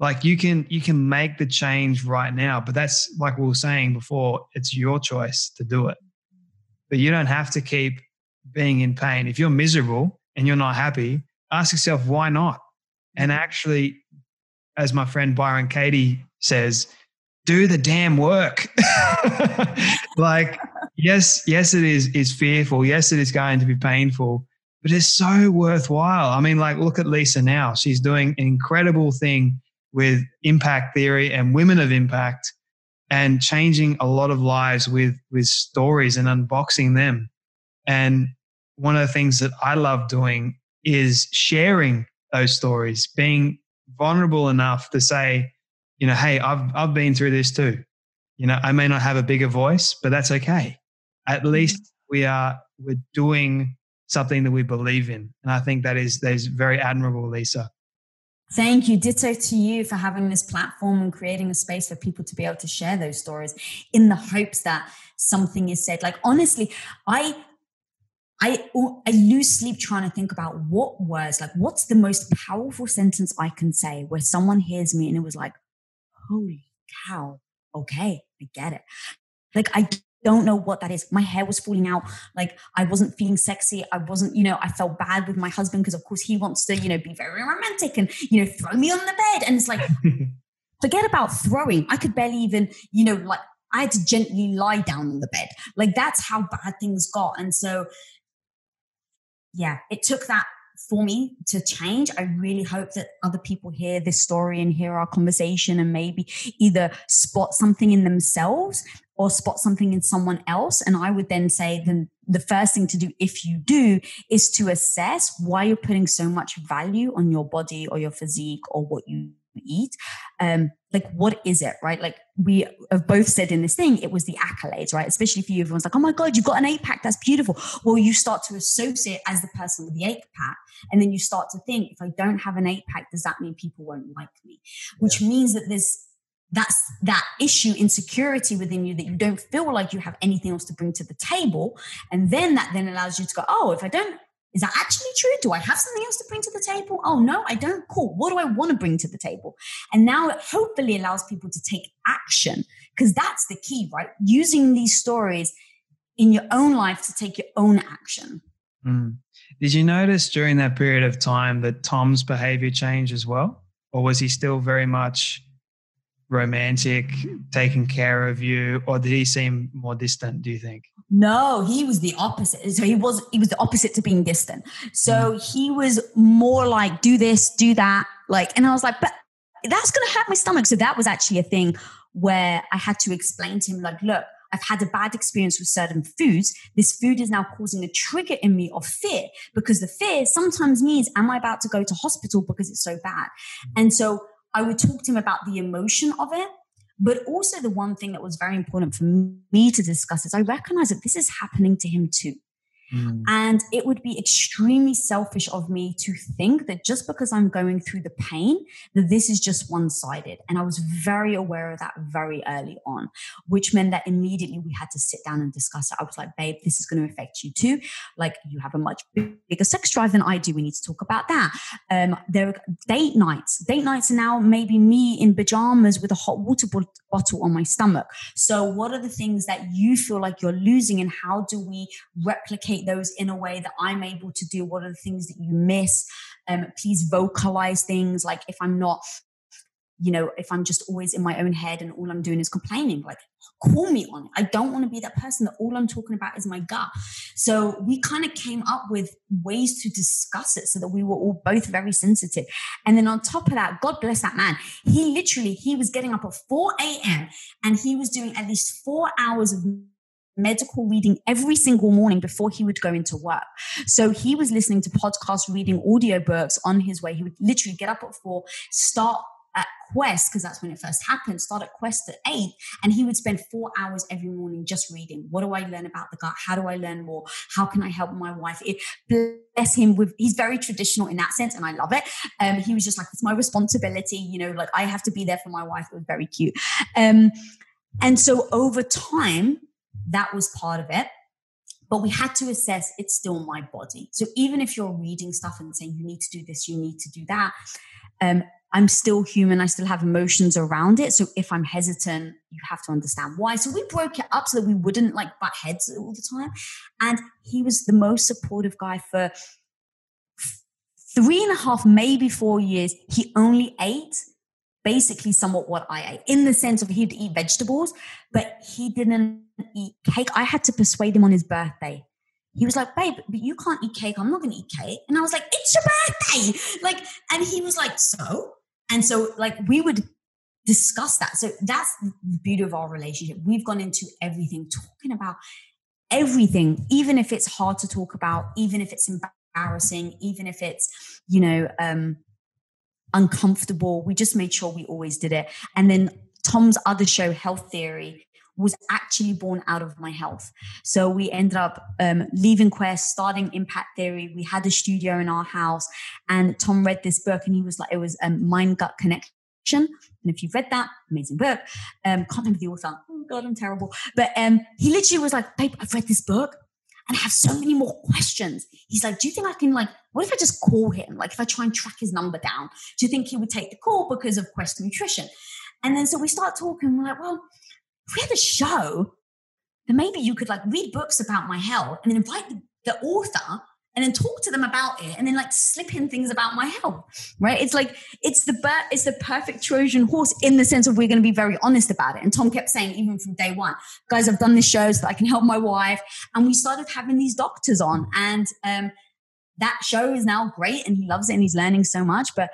Like you can you can make the change right now, but that's like we were saying before, it's your choice to do it. But you don't have to keep being in pain. If you're miserable and you're not happy, ask yourself why not? And mm-hmm. actually, as my friend Byron Katie says, do the damn work. like, yes, yes, it is is fearful. Yes, it is going to be painful, but it's so worthwhile. I mean, like, look at Lisa now. She's doing an incredible thing with impact theory and women of impact and changing a lot of lives with with stories and unboxing them. And one of the things that I love doing is sharing those stories, being vulnerable enough to say, you know, hey, I've I've been through this too. You know, I may not have a bigger voice, but that's okay. At mm-hmm. least we are we're doing something that we believe in. And I think that is that is very admirable, Lisa. Thank you. Ditto to you for having this platform and creating a space for people to be able to share those stories in the hopes that something is said. Like honestly, I I I lose sleep trying to think about what words, like what's the most powerful sentence I can say where someone hears me and it was like, holy cow, okay, I get it. Like I don't know what that is. My hair was falling out. Like I wasn't feeling sexy. I wasn't, you know, I felt bad with my husband because of course he wants to, you know, be very romantic and, you know, throw me on the bed. And it's like, forget about throwing. I could barely even, you know, like I had to gently lie down on the bed. Like that's how bad things got. And so, yeah, it took that for me to change. I really hope that other people hear this story and hear our conversation and maybe either spot something in themselves or spot something in someone else. And I would then say then the first thing to do if you do is to assess why you're putting so much value on your body or your physique or what you eat. Um, like what is it, right? Like we have both said in this thing, it was the accolades, right? Especially for you, everyone's like, oh my God, you've got an eight pack. That's beautiful. Well, you start to associate as the person with the eight pack. And then you start to think, if I don't have an eight pack, does that mean people won't like me? Which yeah. means that there's that's that issue insecurity within you that you don't feel like you have anything else to bring to the table and then that then allows you to go oh if i don't is that actually true? Do i have something else to bring to the table? Oh no i don't. Cool. What do i want to bring to the table? And now it hopefully allows people to take action because that's the key right? Using these stories in your own life to take your own action. Mm. did you notice during that period of time that tom's behavior changed as well? Or was he still very much romantic, taking care of you, or did he seem more distant? Do you think? No, he was the opposite. So he was he was the opposite to being distant. So mm. he was more like do this, do that, like, and I was like, but that's gonna hurt my stomach. So that was actually a thing where I had to explain to him, like, look. I've had a bad experience with certain foods. This food is now causing a trigger in me of fear because the fear sometimes means, am I about to go to hospital because it's so bad? Mm. And so I would talk to him about the emotion of it. But also, the one thing that was very important for me to discuss is I recognize that this is happening to him too. Mm. And it would be extremely selfish of me to think that just because I'm going through the pain, that this is just one sided. And I was very aware of that very early on, which meant that immediately we had to sit down and discuss it. I was like, babe, this is going to affect you too. Like you have a much bigger sex drive than I do. We need to talk about that. Um, there are date nights. Date nights are now maybe me in pajamas with a hot water bottle on my stomach. So what are the things that you feel like you're losing and how do we replicate those in a way that I'm able to do? What are the things that you miss? Um, please vocalize things. Like if I'm not, you know, if I'm just always in my own head and all I'm doing is complaining, like call me on it. I don't want to be that person that all I'm talking about is my gut. So we kind of came up with ways to discuss it so that we were all both very sensitive. And then on top of that, God bless that man. He literally, he was getting up at 4 a.m. and he was doing at least four hours of medical reading every single morning before he would go into work. So he was listening to podcasts, reading audiobooks on his way. He would literally get up at four, start at Quest, because that's when it first happened, start at Quest at eight, and he would spend four hours every morning just reading. What do I learn about the gut? How do I learn more? How can I help my wife? It bless him with he's very traditional in that sense, and I love it. Um, he was just like, it's my responsibility, you know, like I have to be there for my wife. It was very cute. Um, and so over time, that was part of it. But we had to assess it's still my body. So even if you're reading stuff and saying you need to do this, you need to do that, um, I'm still human. I still have emotions around it. So if I'm hesitant, you have to understand why. So we broke it up so that we wouldn't like butt heads all the time. And he was the most supportive guy for three and a half, maybe four years. He only ate basically somewhat what I ate in the sense of he'd eat vegetables, but he didn't eat cake. I had to persuade him on his birthday he was like, babe, but you can't eat cake. I'm not going to eat cake. And I was like, it's your birthday. Like, and he was like, so? And so, like, we would discuss that. So that's the beauty of our relationship. We've gone into everything, talking about everything, even if it's hard to talk about, even if it's embarrassing, even if it's, you know, um, uncomfortable. We just made sure we always did it. And then Tom's other show, Health Theory, was actually born out of my health. So we ended up um, leaving Quest, starting Impact Theory. We had a studio in our house, and Tom read this book, and he was like, it was um, Mind Gut Connection. And if you've read that, amazing book. Um, can't remember the author. Oh God, I'm terrible. But um, he literally was like, "Babe, I've read this book, and I have so many more questions." He's like, "Do you think I can like? What if I just call him? Like, if I try and track his number down, do you think he would take the call because of Quest Nutrition?" And then so we start talking. We're like, "Well." If we had a show, then maybe you could like read books about my health and then invite the, author and then talk to them about it and then like slip in things about my health right? It's like it's the it's the perfect trojan horse in the sense of we're going to be very honest about it. And tom kept saying even from day one guys i've done this show so that i can help my wife. And we started having these doctors on and um, that show is now great and he loves it and he's learning so much but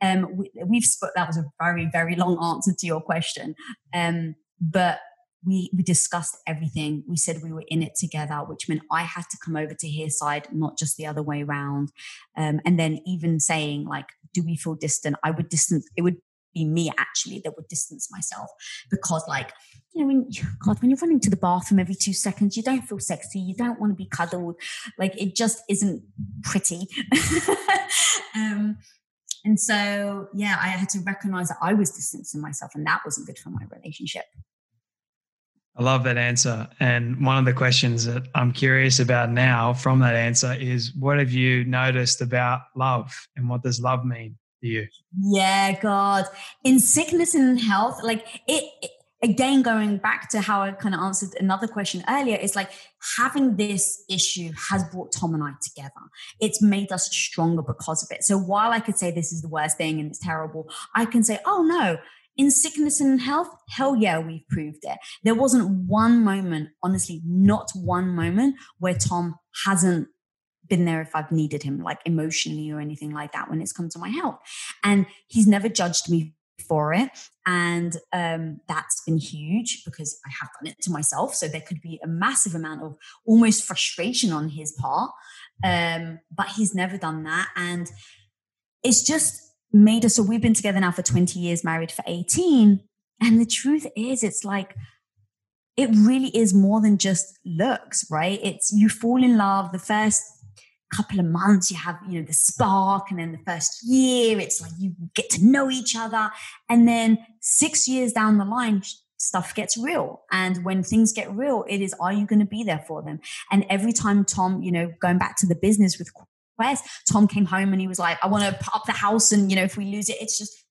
um, we, have that was a very very long answer to your question. Um, but we we discussed everything. We said we were in it together, which meant I had to come over to his side, not just the other way around. Um, and then even saying like, "Do we feel distant?" I would distance. It would be me actually that would distance myself because like you know when god when you're running to the bathroom every two seconds you don't feel sexy you don't want to be cuddled like it just isn't pretty um and so yeah i had to recognize that i was distancing myself and that wasn't good for my relationship I love that answer. And one of the questions that I'm curious about now from that answer is what have you noticed about love and what does love mean to you? Yeah, God. In sickness and health, like it, it again, going back to how I kind of answered another question earlier, it's like having this issue has brought Tom and I together. It's made us stronger because of it. So while I could say this is the worst thing and it's terrible, I can say, oh no, in sickness and health, hell yeah, we've proved it. There wasn't one moment, honestly, not one moment where Tom hasn't been there if I've needed him, like emotionally or anything like that when it's come to my health. And he's never judged me for it. And um, that's been huge because I have done it to myself. So there could be a massive amount of almost frustration on his part. Um, but he's never done that. And it's just made us so we've been together now for 20 years married for 18 and the truth is it's like it really is more than just looks right it's you fall in love the first couple of months you have you know the spark and then the first year it's like you get to know each other and then 6 years down the line stuff gets real and when things get real it is are you going to be there for them and every time tom you know going back to the business with where's Tom came home and he was like, I want to put up the house. And, you know, if we lose it, it's just,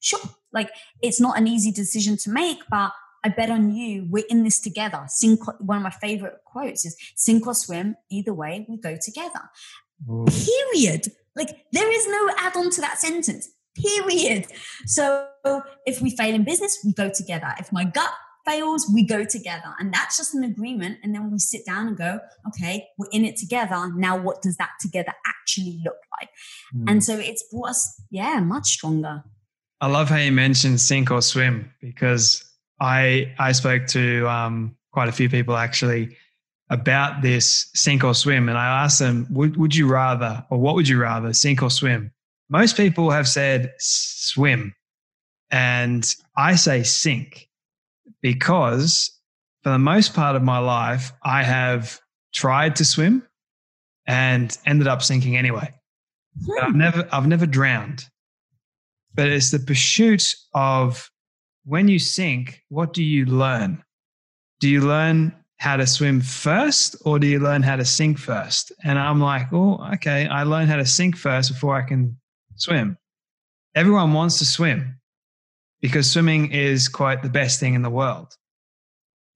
sure. Like, it's not an easy decision to make, but I bet on you. We're in this together. Sink, one of my favorite quotes is sink or swim. Either way, we go together. Ooh. Period. Like, there is no add on to that sentence. Period. So if we fail in business, we go together. If my gut fails, we go together. And that's just an agreement. And then we sit down and go, okay, we're in it together. Now, what does that together actually look like? Mm. And so it's brought us, yeah, much stronger. I love how you mentioned sink or swim because I I spoke to um, quite a few people actually about this sink or swim, and I asked them, would, would you rather, or what would you rather, sink or swim? Most people have said swim, and I say sink because for the most part of my life, I have tried to swim and ended up sinking anyway. But I've never, I've never drowned. But it's the pursuit of when you sink, what do you learn? Do you learn how to swim first or do you learn how to sink first? And I'm like, oh, okay, I learned how to sink first before I can swim. everyone wants to swim because swimming is quite the best thing in the world.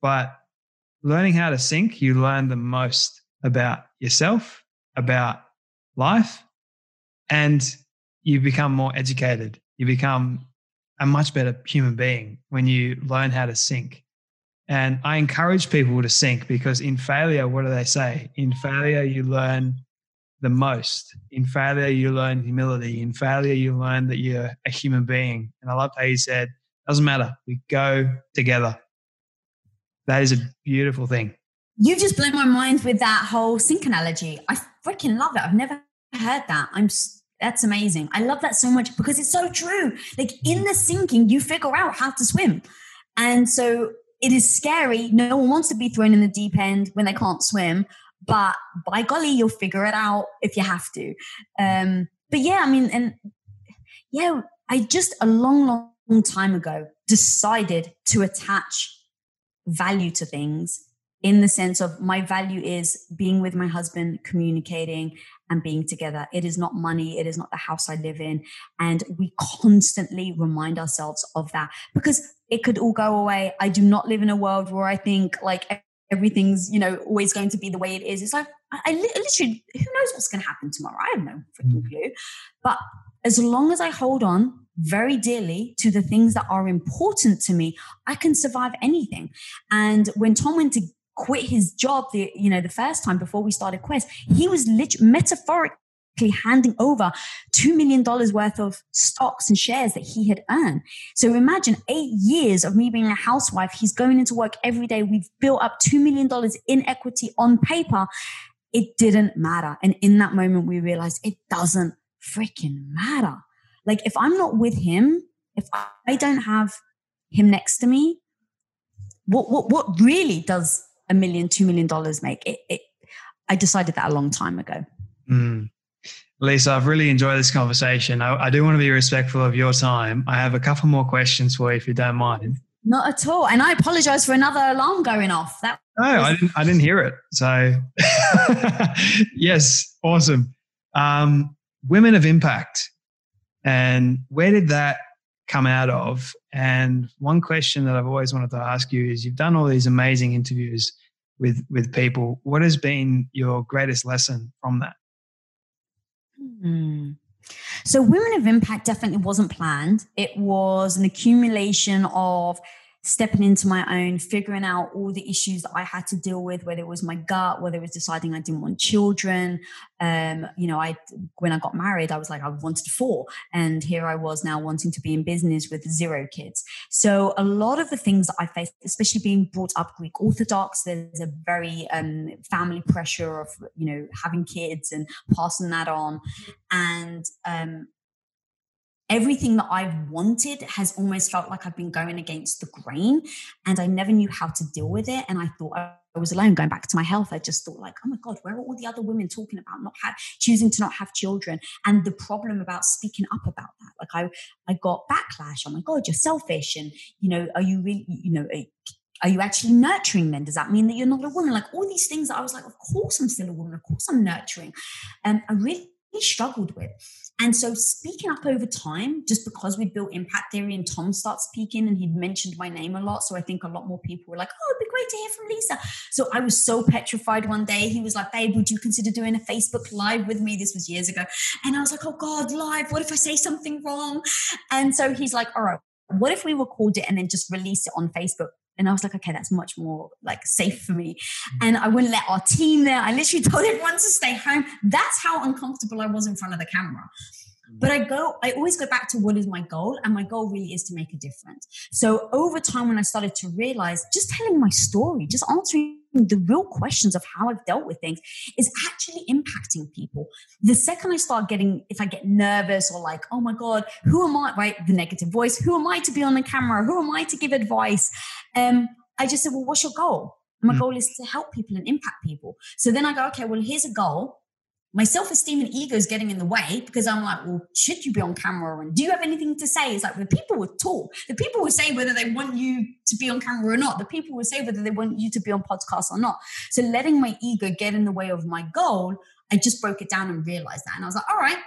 But learning how to sink, you learn the most about yourself, about life, and you become more educated. You become a much better human being when you learn how to sink. And I encourage people to sink because in failure, what do they say? In failure, you learn the most. In failure, you learn humility. In failure, you learn that you're a human being. And I loved how you said, doesn't matter. We go together. That is a beautiful thing. You've just blown my mind with that whole sink analogy. I freaking love it. I've never heard that. I'm that's amazing. I love that so much because it's so true. Like in the sinking, you figure out how to swim. And so it is scary. No one wants to be thrown in the deep end when they can't swim. But by golly, you'll figure it out if you have to. Um, but yeah, I mean, and yeah, I just a long, long time ago decided to attach value to things in the sense of my value is being with my husband, communicating and being together. It is not money. It is not the house I live in. And we constantly remind ourselves of that because it could all go away. I do not live in a world where I think like everything's, you know, always going to be the way it is. It's like, I, literally, who knows what's going to happen tomorrow? I have no freaking mm. clue. But as long as I hold on very dearly to the things that are important to me, I can survive anything. And when Tom went to quit his job the you know the first time before we started Quest, he was literally metaphorically handing over $2 million worth of stocks and shares that he had earned. So imagine eight years of me being a housewife. He's going into work every day. We've built up $2 million in equity on paper. It didn't matter. And in that moment, we realized it doesn't freaking matter. Like if I'm not with him, if I don't have him next to me, what, what, what really does a million, two million dollars make? It, it, I decided that a long time ago. Mm. Lisa, I've really enjoyed this conversation. I, I, do want to be respectful of your time. I have a couple more questions for you, if you don't mind. Not at all. And I apologize for another alarm going off. That no, was- I didn't. I didn't hear it. So, yes, awesome. Um, women of impact, and where did that come out of? And one question that I've always wanted to ask you is: You've done all these amazing interviews with with people. What has been your greatest lesson from that? Hmm. So, Women of Impact definitely wasn't planned. It was an accumulation of stepping into my own, figuring out all the issues that I had to deal with, whether it was my gut, whether it was deciding I didn't want children. Um, you know, I when I got married, I was like, I wanted four. And here I was now wanting to be in business with zero kids. So a lot of the things that I faced, especially being brought up Greek Orthodox, there's a very um, family pressure of, you know, having kids and passing that on. And um, everything that I've wanted has almost felt like I've been going against the grain and I never knew how to deal with it. And I thought I was alone going back to my health. I just thought like, oh my God, where are all the other women talking about not have choosing to not have children? And the problem about speaking up about that. Like I, I got backlash. Oh my God, you're selfish. And, you know, are you really, you know, eh, are you actually nurturing men? Does that mean that you're not a woman? Like all these things that I was like, of course I'm still a woman. Of course I'm nurturing. And I really struggled with. And so speaking up over time, just because we built impact theory and Tom starts speaking and he'd mentioned my name a lot. So I think a lot more people were like, oh, it'd be great to hear from Lisa. So I was so petrified one day. He was like, babe, would you consider doing a Facebook live with me? This was years ago. And I was like, oh God, live. What if I say something wrong? And so he's like, all right, what if we record it and then just release it on Facebook? And I was like, okay, that's much more like safe for me. Mm. And I wouldn't let our team there. I literally told everyone to stay home. That's how uncomfortable I was in front of the camera. But I go, I always go back to what is my goal, and my goal really is to make a difference. So over time, when I started to realize just telling my story, just answering the real questions of how I've dealt with things is actually impacting people. The second I start getting, if I get nervous or like, oh my God, who am I, right? The negative voice, who am I to be on the camera? Who am I to give advice? Um, I just said, well, what's your goal? And my mm. goal is to help people and impact people. So then I go, okay, well, here's a goal my self-esteem and ego is getting in the way because I'm like, well, should you be on camera? And do you have anything to say? It's like the people would talk. The people will say whether they want you to be on camera or not. The people will say whether they want you to be on podcast or not. So letting my ego get in the way of my goal, I just broke it down and realized that. And I was like, all right,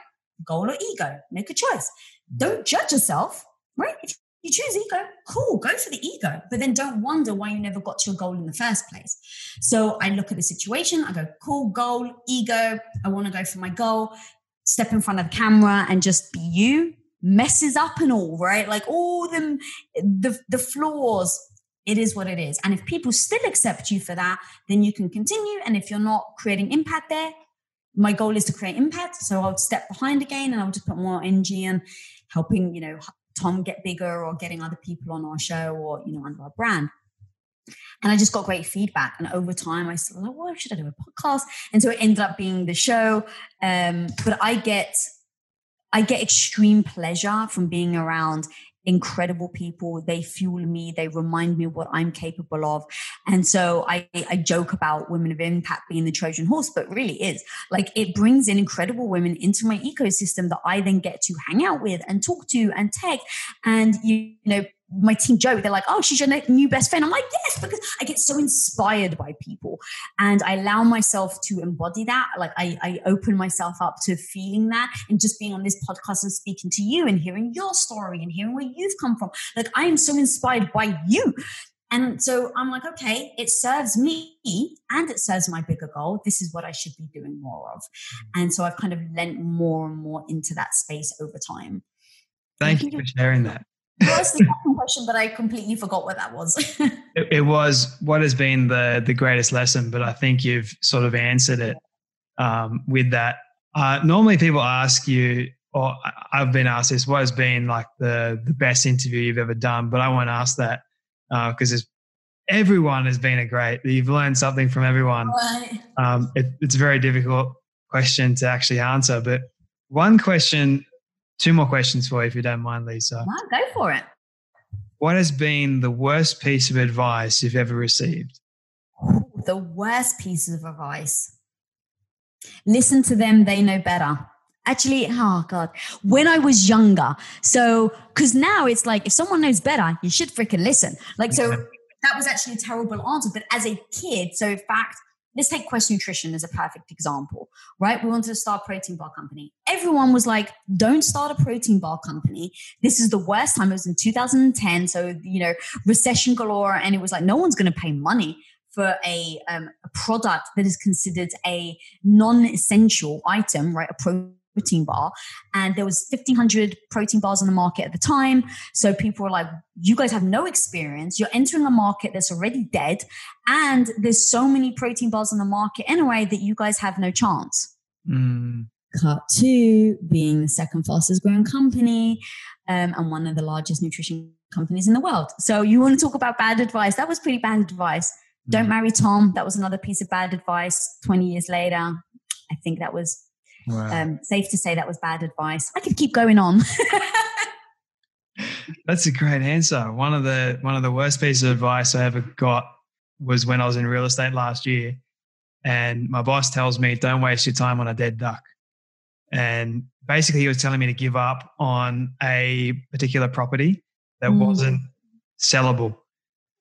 goal or ego? Make a choice. Don't judge yourself, right? If you choose ego, cool, go for the ego, but then don't wonder why you never got to your goal in the first place. So I look at the situation, I go, cool, goal, ego, I want to go for my goal, step in front of the camera and just be you, messes up and all, right? Like all the, the, the flaws, it is what it is. And if people still accept you for that, then you can continue. And if you're not creating impact there, my goal is to create impact. So I'll step behind again and I'll just put more energy in helping, you know, Tom get bigger or getting other people on our show or, you know, under our brand. And I just got great feedback. And over time, I said, like, well, should I do a podcast? And so it ended up being the show. Um, but I get, I get extreme pleasure from being around incredible people. They fuel me. They remind me what I'm capable of. And so I, I joke about women of impact being the Trojan horse, but really is like it brings in incredible women into my ecosystem that I then get to hang out with and talk to and tag. And you know, my team joke, they're like, oh, she's your new best friend. I'm like, yes, because I get so inspired by people and I allow myself to embody that. Like I, I open myself up to feeling that and just being on this podcast and speaking to you and hearing your story and hearing where you've come from. Like I am so inspired by you. And so I'm like, okay, it serves me and it serves my bigger goal. This is what I should be doing more of. And so I've kind of lent more and more into that space over time. Thank you for sharing that was the second question, but I completely forgot what that was. it, it, was what has been the the greatest lesson, but I think you've sort of answered it um, with that. Uh, normally, people ask you, or I've been asked this, what has been like the the best interview you've ever done? But I won't ask that because uh, everyone has been a great. You've learned something from everyone. Right. Um, it, it's a very difficult question to actually answer, but one question Two more questions for you, if you don't mind, Lisa. No, go for it. What has been the worst piece of advice you've ever received? The worst piece of advice. Listen to them, they know better. Actually, oh God, when I was younger. So, because now it's like if someone knows better, you should freaking listen. Like, so that was actually a terrible answer. But as a kid, so in fact, let's take Quest Nutrition as a perfect example, right? We wanted to start a protein bar company. Everyone was like, don't start a protein bar company. This is the worst time. It was in 2010. So, you know, recession galore. And it was like, no one's going to pay money for a, um, a product that is considered a non-essential item, right? A protein protein bar and there was 1500 protein bars on the market at the time. So people were like you guys have no experience. You're entering a market that's already dead and there's so many protein bars on the market anyway that you guys have no chance. Mm. cut two being the second fastest growing company um, and one of the largest nutrition companies in the world. So you want to talk about bad advice? That was pretty bad advice. Don't mm. marry tom. That was another piece of bad advice 20 years later. I think that was Wow. Um, safe to say that was bad advice. I could keep going on. That's a great answer. One of the one of the worst pieces of advice I ever got was when I was in real estate last year, and my boss tells me, "Don't waste your time on a dead duck." And basically, he was telling me to give up on a particular property that mm. wasn't sellable.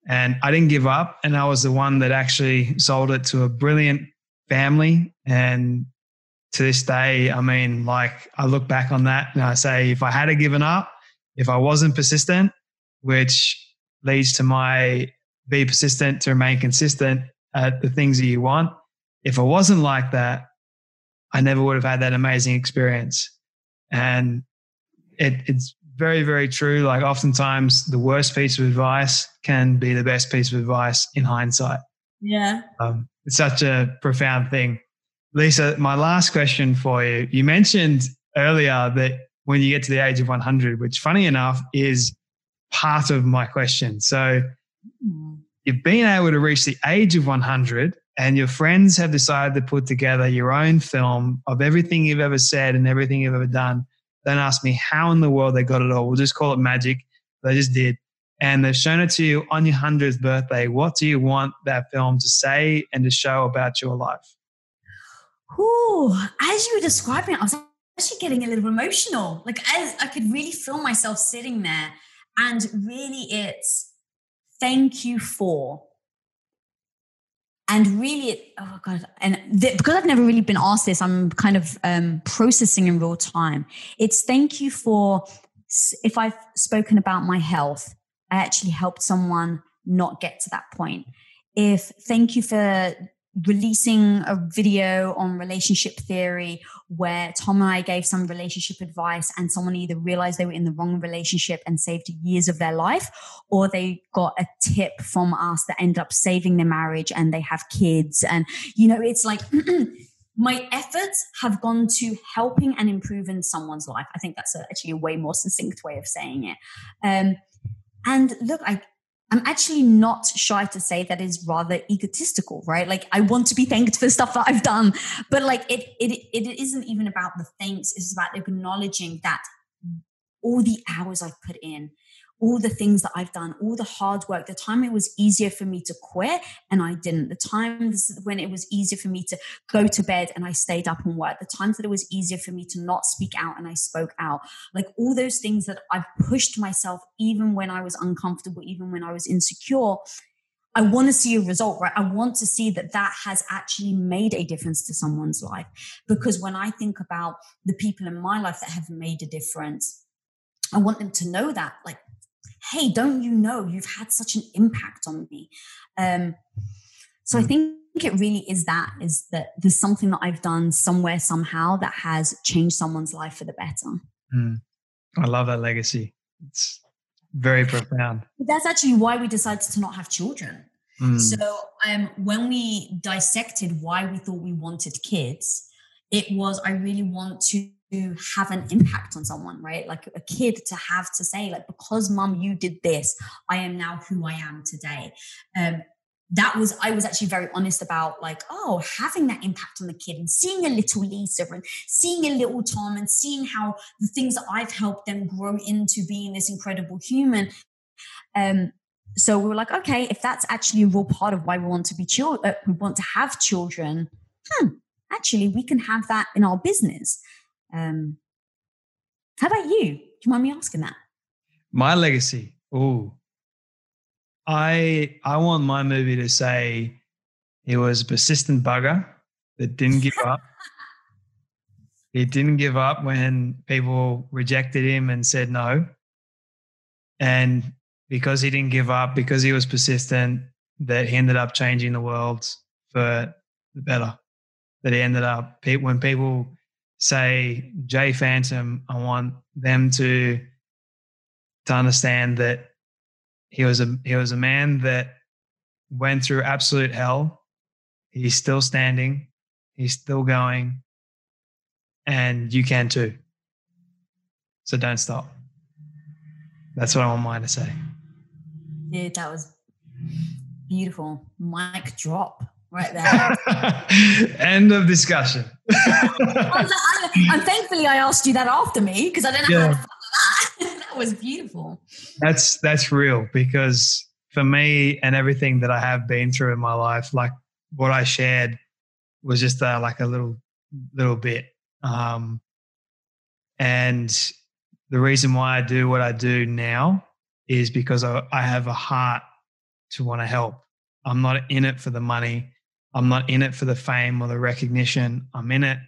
And I didn't give up, and I was the one that actually sold it to a brilliant family and to this day, I mean, like I look back on that and I say, if I had given up, if I wasn't persistent, which leads to my be persistent to remain consistent at the things that you want. If I wasn't like that, I never would have had that amazing experience. And it, it's very, very true. Like oftentimes the worst piece of advice can be the best piece of advice in hindsight. Yeah. Um, it's such a profound thing. Lisa, my last question for you. You mentioned earlier that when you get to the age of 100, which funny enough is part of my question. So mm-hmm. you've been able to reach the age of 100 and your friends have decided to put together your own film of everything you've ever said and everything you've ever done. Don't ask me how in the world they got it all. We'll just call it magic. They just did. And they've shown it to you on your 100th birthday. What do you want that film to say and to show about your life? Ooh, as you were describing it, I was actually getting a little emotional. Like I, I could really feel myself sitting there. And really, it's thank you for. and really, it, oh god, and th- because I've never really been asked this, I'm kind of um, processing in real time. It's thank you for if I've spoken about my health, I actually helped someone not get to that point. If thank you for releasing a video on relationship theory where Tom and I gave some relationship advice and someone either realized they were in the wrong relationship and saved years of their life or they got a tip from us that ended up saving their marriage and they have kids. And you know it's like my efforts have gone to helping and improving someone's life. I think that's actually a way more succinct way of saying it. Um, and look i I'm actually not shy to say that is rather egotistical, right? Like I want to be thanked for stuff that I've done, but like it it it isn't even about the thanks. It's about acknowledging that all the hours I've put in, all the things that I've done, all the hard work, the time it was easier for me to quit and I didn't, the times when it was easier for me to go to bed and I stayed up and worked, the times that it was easier for me to not speak out and I spoke out, like all those things that I've pushed myself even when I was uncomfortable, even when I was insecure. I want to see a result, right? I want to see that that has actually made a difference to someone's life. Because when I think about the people in my life that have made a difference, I want them to know that, like, hey, don't you know you've had such an impact on me? Um, so I mm. think it really is that is that there's something that I've done somewhere somehow that has changed someone's life for the better. Mm. I love that legacy. It's very profound. But that's actually why we decided to not have children. Mm. So um, when we dissected why we thought we wanted kids, it was I really want to to have an impact on someone, right? Like a kid to have to say, like, because mom, you did this, I am now who I am today. Um, that was I was actually very honest about like oh having that impact on the kid and seeing a little Lisa and seeing a little Tom and seeing how the things that I've helped them grow into being this incredible human. Um, so we were like, okay, if that's actually a real part of why we want to be children, uh, we want to have children. Hmm, actually, we can have that in our business. Um, how about you? Do you mind me asking that? My legacy. Oh, I I want my movie to say he was a persistent bugger that didn't give up. he didn't give up when people rejected him and said no. And because he didn't give up, because he was persistent, that he ended up changing the world for the better. That he ended up when people say Jay Phantom, I want them to to understand that he was a he was a man that went through absolute hell. He's still standing. He's still going. And you can too. So don't stop. That's what I want mine to say. Dude, that was beautiful. Mic drop right there. End of discussion. and thankfully, I asked you that after me because I didn't yeah. have that. that was beautiful. That's that's real because for me and everything that I have been through in my life, like what I shared was just uh, like a little little bit. Um, and the reason why I do what I do now is because I, I have a heart to want to help. I'm not in it for the money. I'm not in it for the fame or the recognition. I'm in it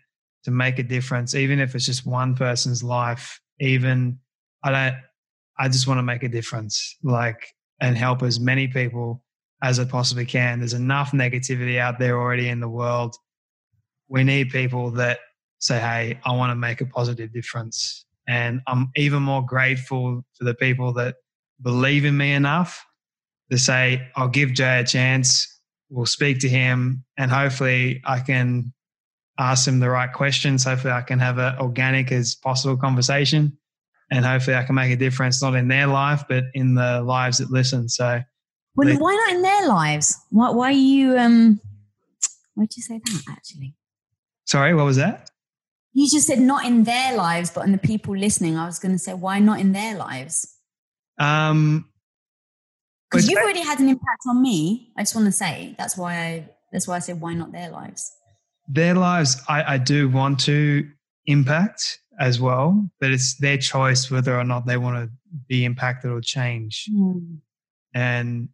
to make a difference, even if it's just one person's life. Even I don't, I just want to make a difference, like, and help as many people as I possibly can. There's enough negativity out there already in the world. We need people that say, Hey, I want to make a positive difference. And I'm even more grateful for the people that believe in me enough to say, I'll give Jay a chance we'll speak to him and hopefully I can ask him the right questions. Hopefully I can have an organic as possible conversation and hopefully I can make a difference, not in their life, but in the lives that listen. So well, they, why not in their lives? Why, why you, um, why did you say that actually? Sorry, what was that? You just said not in their lives, but in the people listening. I was going to say, why not in their lives? Um, because you've already had an impact on me. I just want to say that's why I that's why I say why not their lives. Their lives, I, I do want to impact as well, but it's their choice whether or not they want to be impacted or change. Mm. And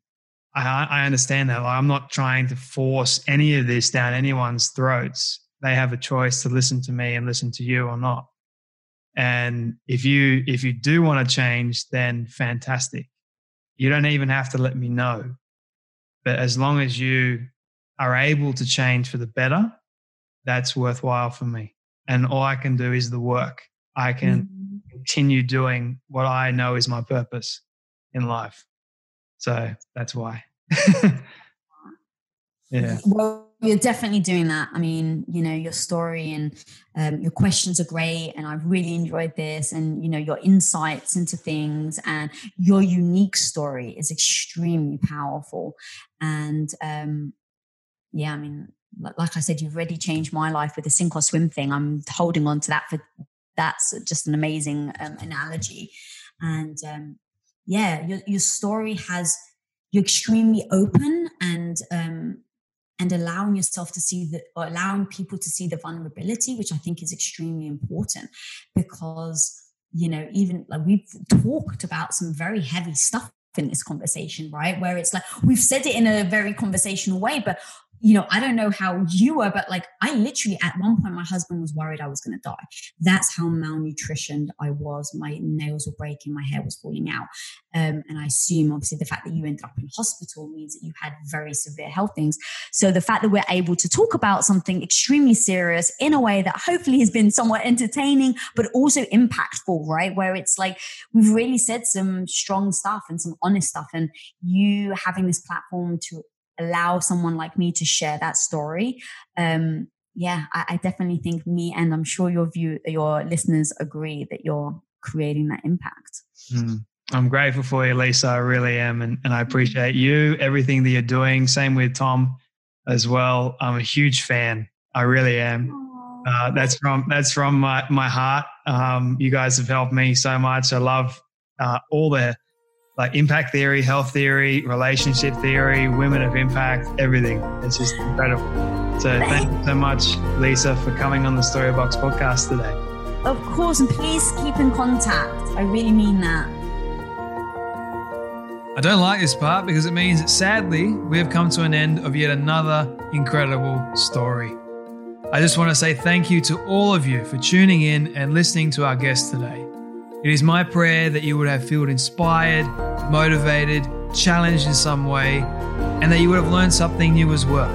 I, I understand that. Like, I'm not trying to force any of this down anyone's throats. They have a choice to listen to me and listen to you or not. And if you if you do want to change, then fantastic. You don't even have to let me know. But as long as you are able to change for the better, that's worthwhile for me. And all I can do is the work. I can mm-hmm. continue doing what I know is my purpose in life. So that's why. yeah. Well, you're definitely doing that. I mean, you know, your story and um, your questions are great, and I've really enjoyed this. And you know, your insights into things and your unique story is extremely powerful. And um, yeah, I mean, like I said, you've already changed my life with the sink or swim thing. I'm holding on to that for that's just an amazing um, analogy. And um, yeah, your your story has you're extremely open and um, and allowing yourself to see the or allowing people to see the vulnerability, which I think is extremely important because you know even like we've talked about some very heavy stuff in this conversation, right? Where it's like we've said it in a very conversational way, but you know, I don't know how you were, but like I literally at one point, my husband was worried I was going to die. That's how malnutritioned I was. My nails were breaking, my hair was falling out. Um, and I assume obviously the fact that you ended up in hospital means that you had very severe health things. So the fact that we're able to talk about something extremely serious in a way that hopefully has been somewhat entertaining, but also impactful, right? Where it's like we've really said some strong stuff and some honest stuff. And you having this platform to allow someone like me to share that story. Um yeah I, I, definitely think me and i'm sure your view your listeners agree that you're creating that impact. Mm. i'm grateful for you lisa. I really am and, and i appreciate you everything that you're doing. Same with tom as well. I'm a huge fan. I really am. Uh, that's from that's from my, my heart. Um, you guys have helped me so much. I love uh, all the like impact theory, health theory, relationship theory, women of impact, everything. It's just incredible. So thank you so much, Lisa, for coming on the Storybox podcast today. Of course, and please keep in contact. I really mean that. I don't like this part because it means that sadly we have come to an end of yet another incredible story. I just want to say thank you to all of you for tuning in and listening to our guest today. It is my prayer that you would have felt inspired, motivated, challenged in some way, and that you would have learned something new as well.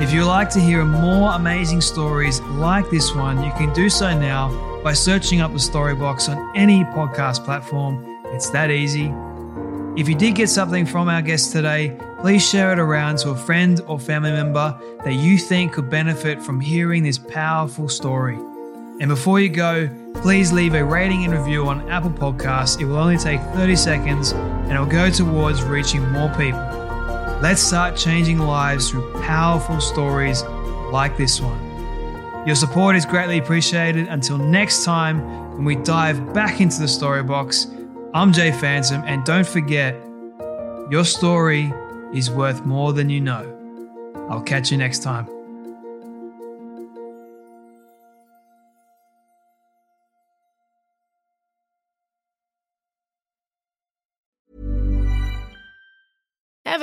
If you'd like to hear more amazing stories like this one, you can do so now by searching up the Storybox on any podcast platform. It's that easy. If you did get something from our guest today, please share it around to a friend or family member that you think could benefit from hearing this powerful story. And before you go, please leave a rating and review on Apple Podcasts. It will only take 30 seconds and it will go towards reaching more people. Let's start changing lives through powerful stories like this one. Your support is greatly appreciated. Until next time, when we dive back into the story box, I'm Jay Phantom, and don't forget, your story is worth more than you know. I'll catch you next time.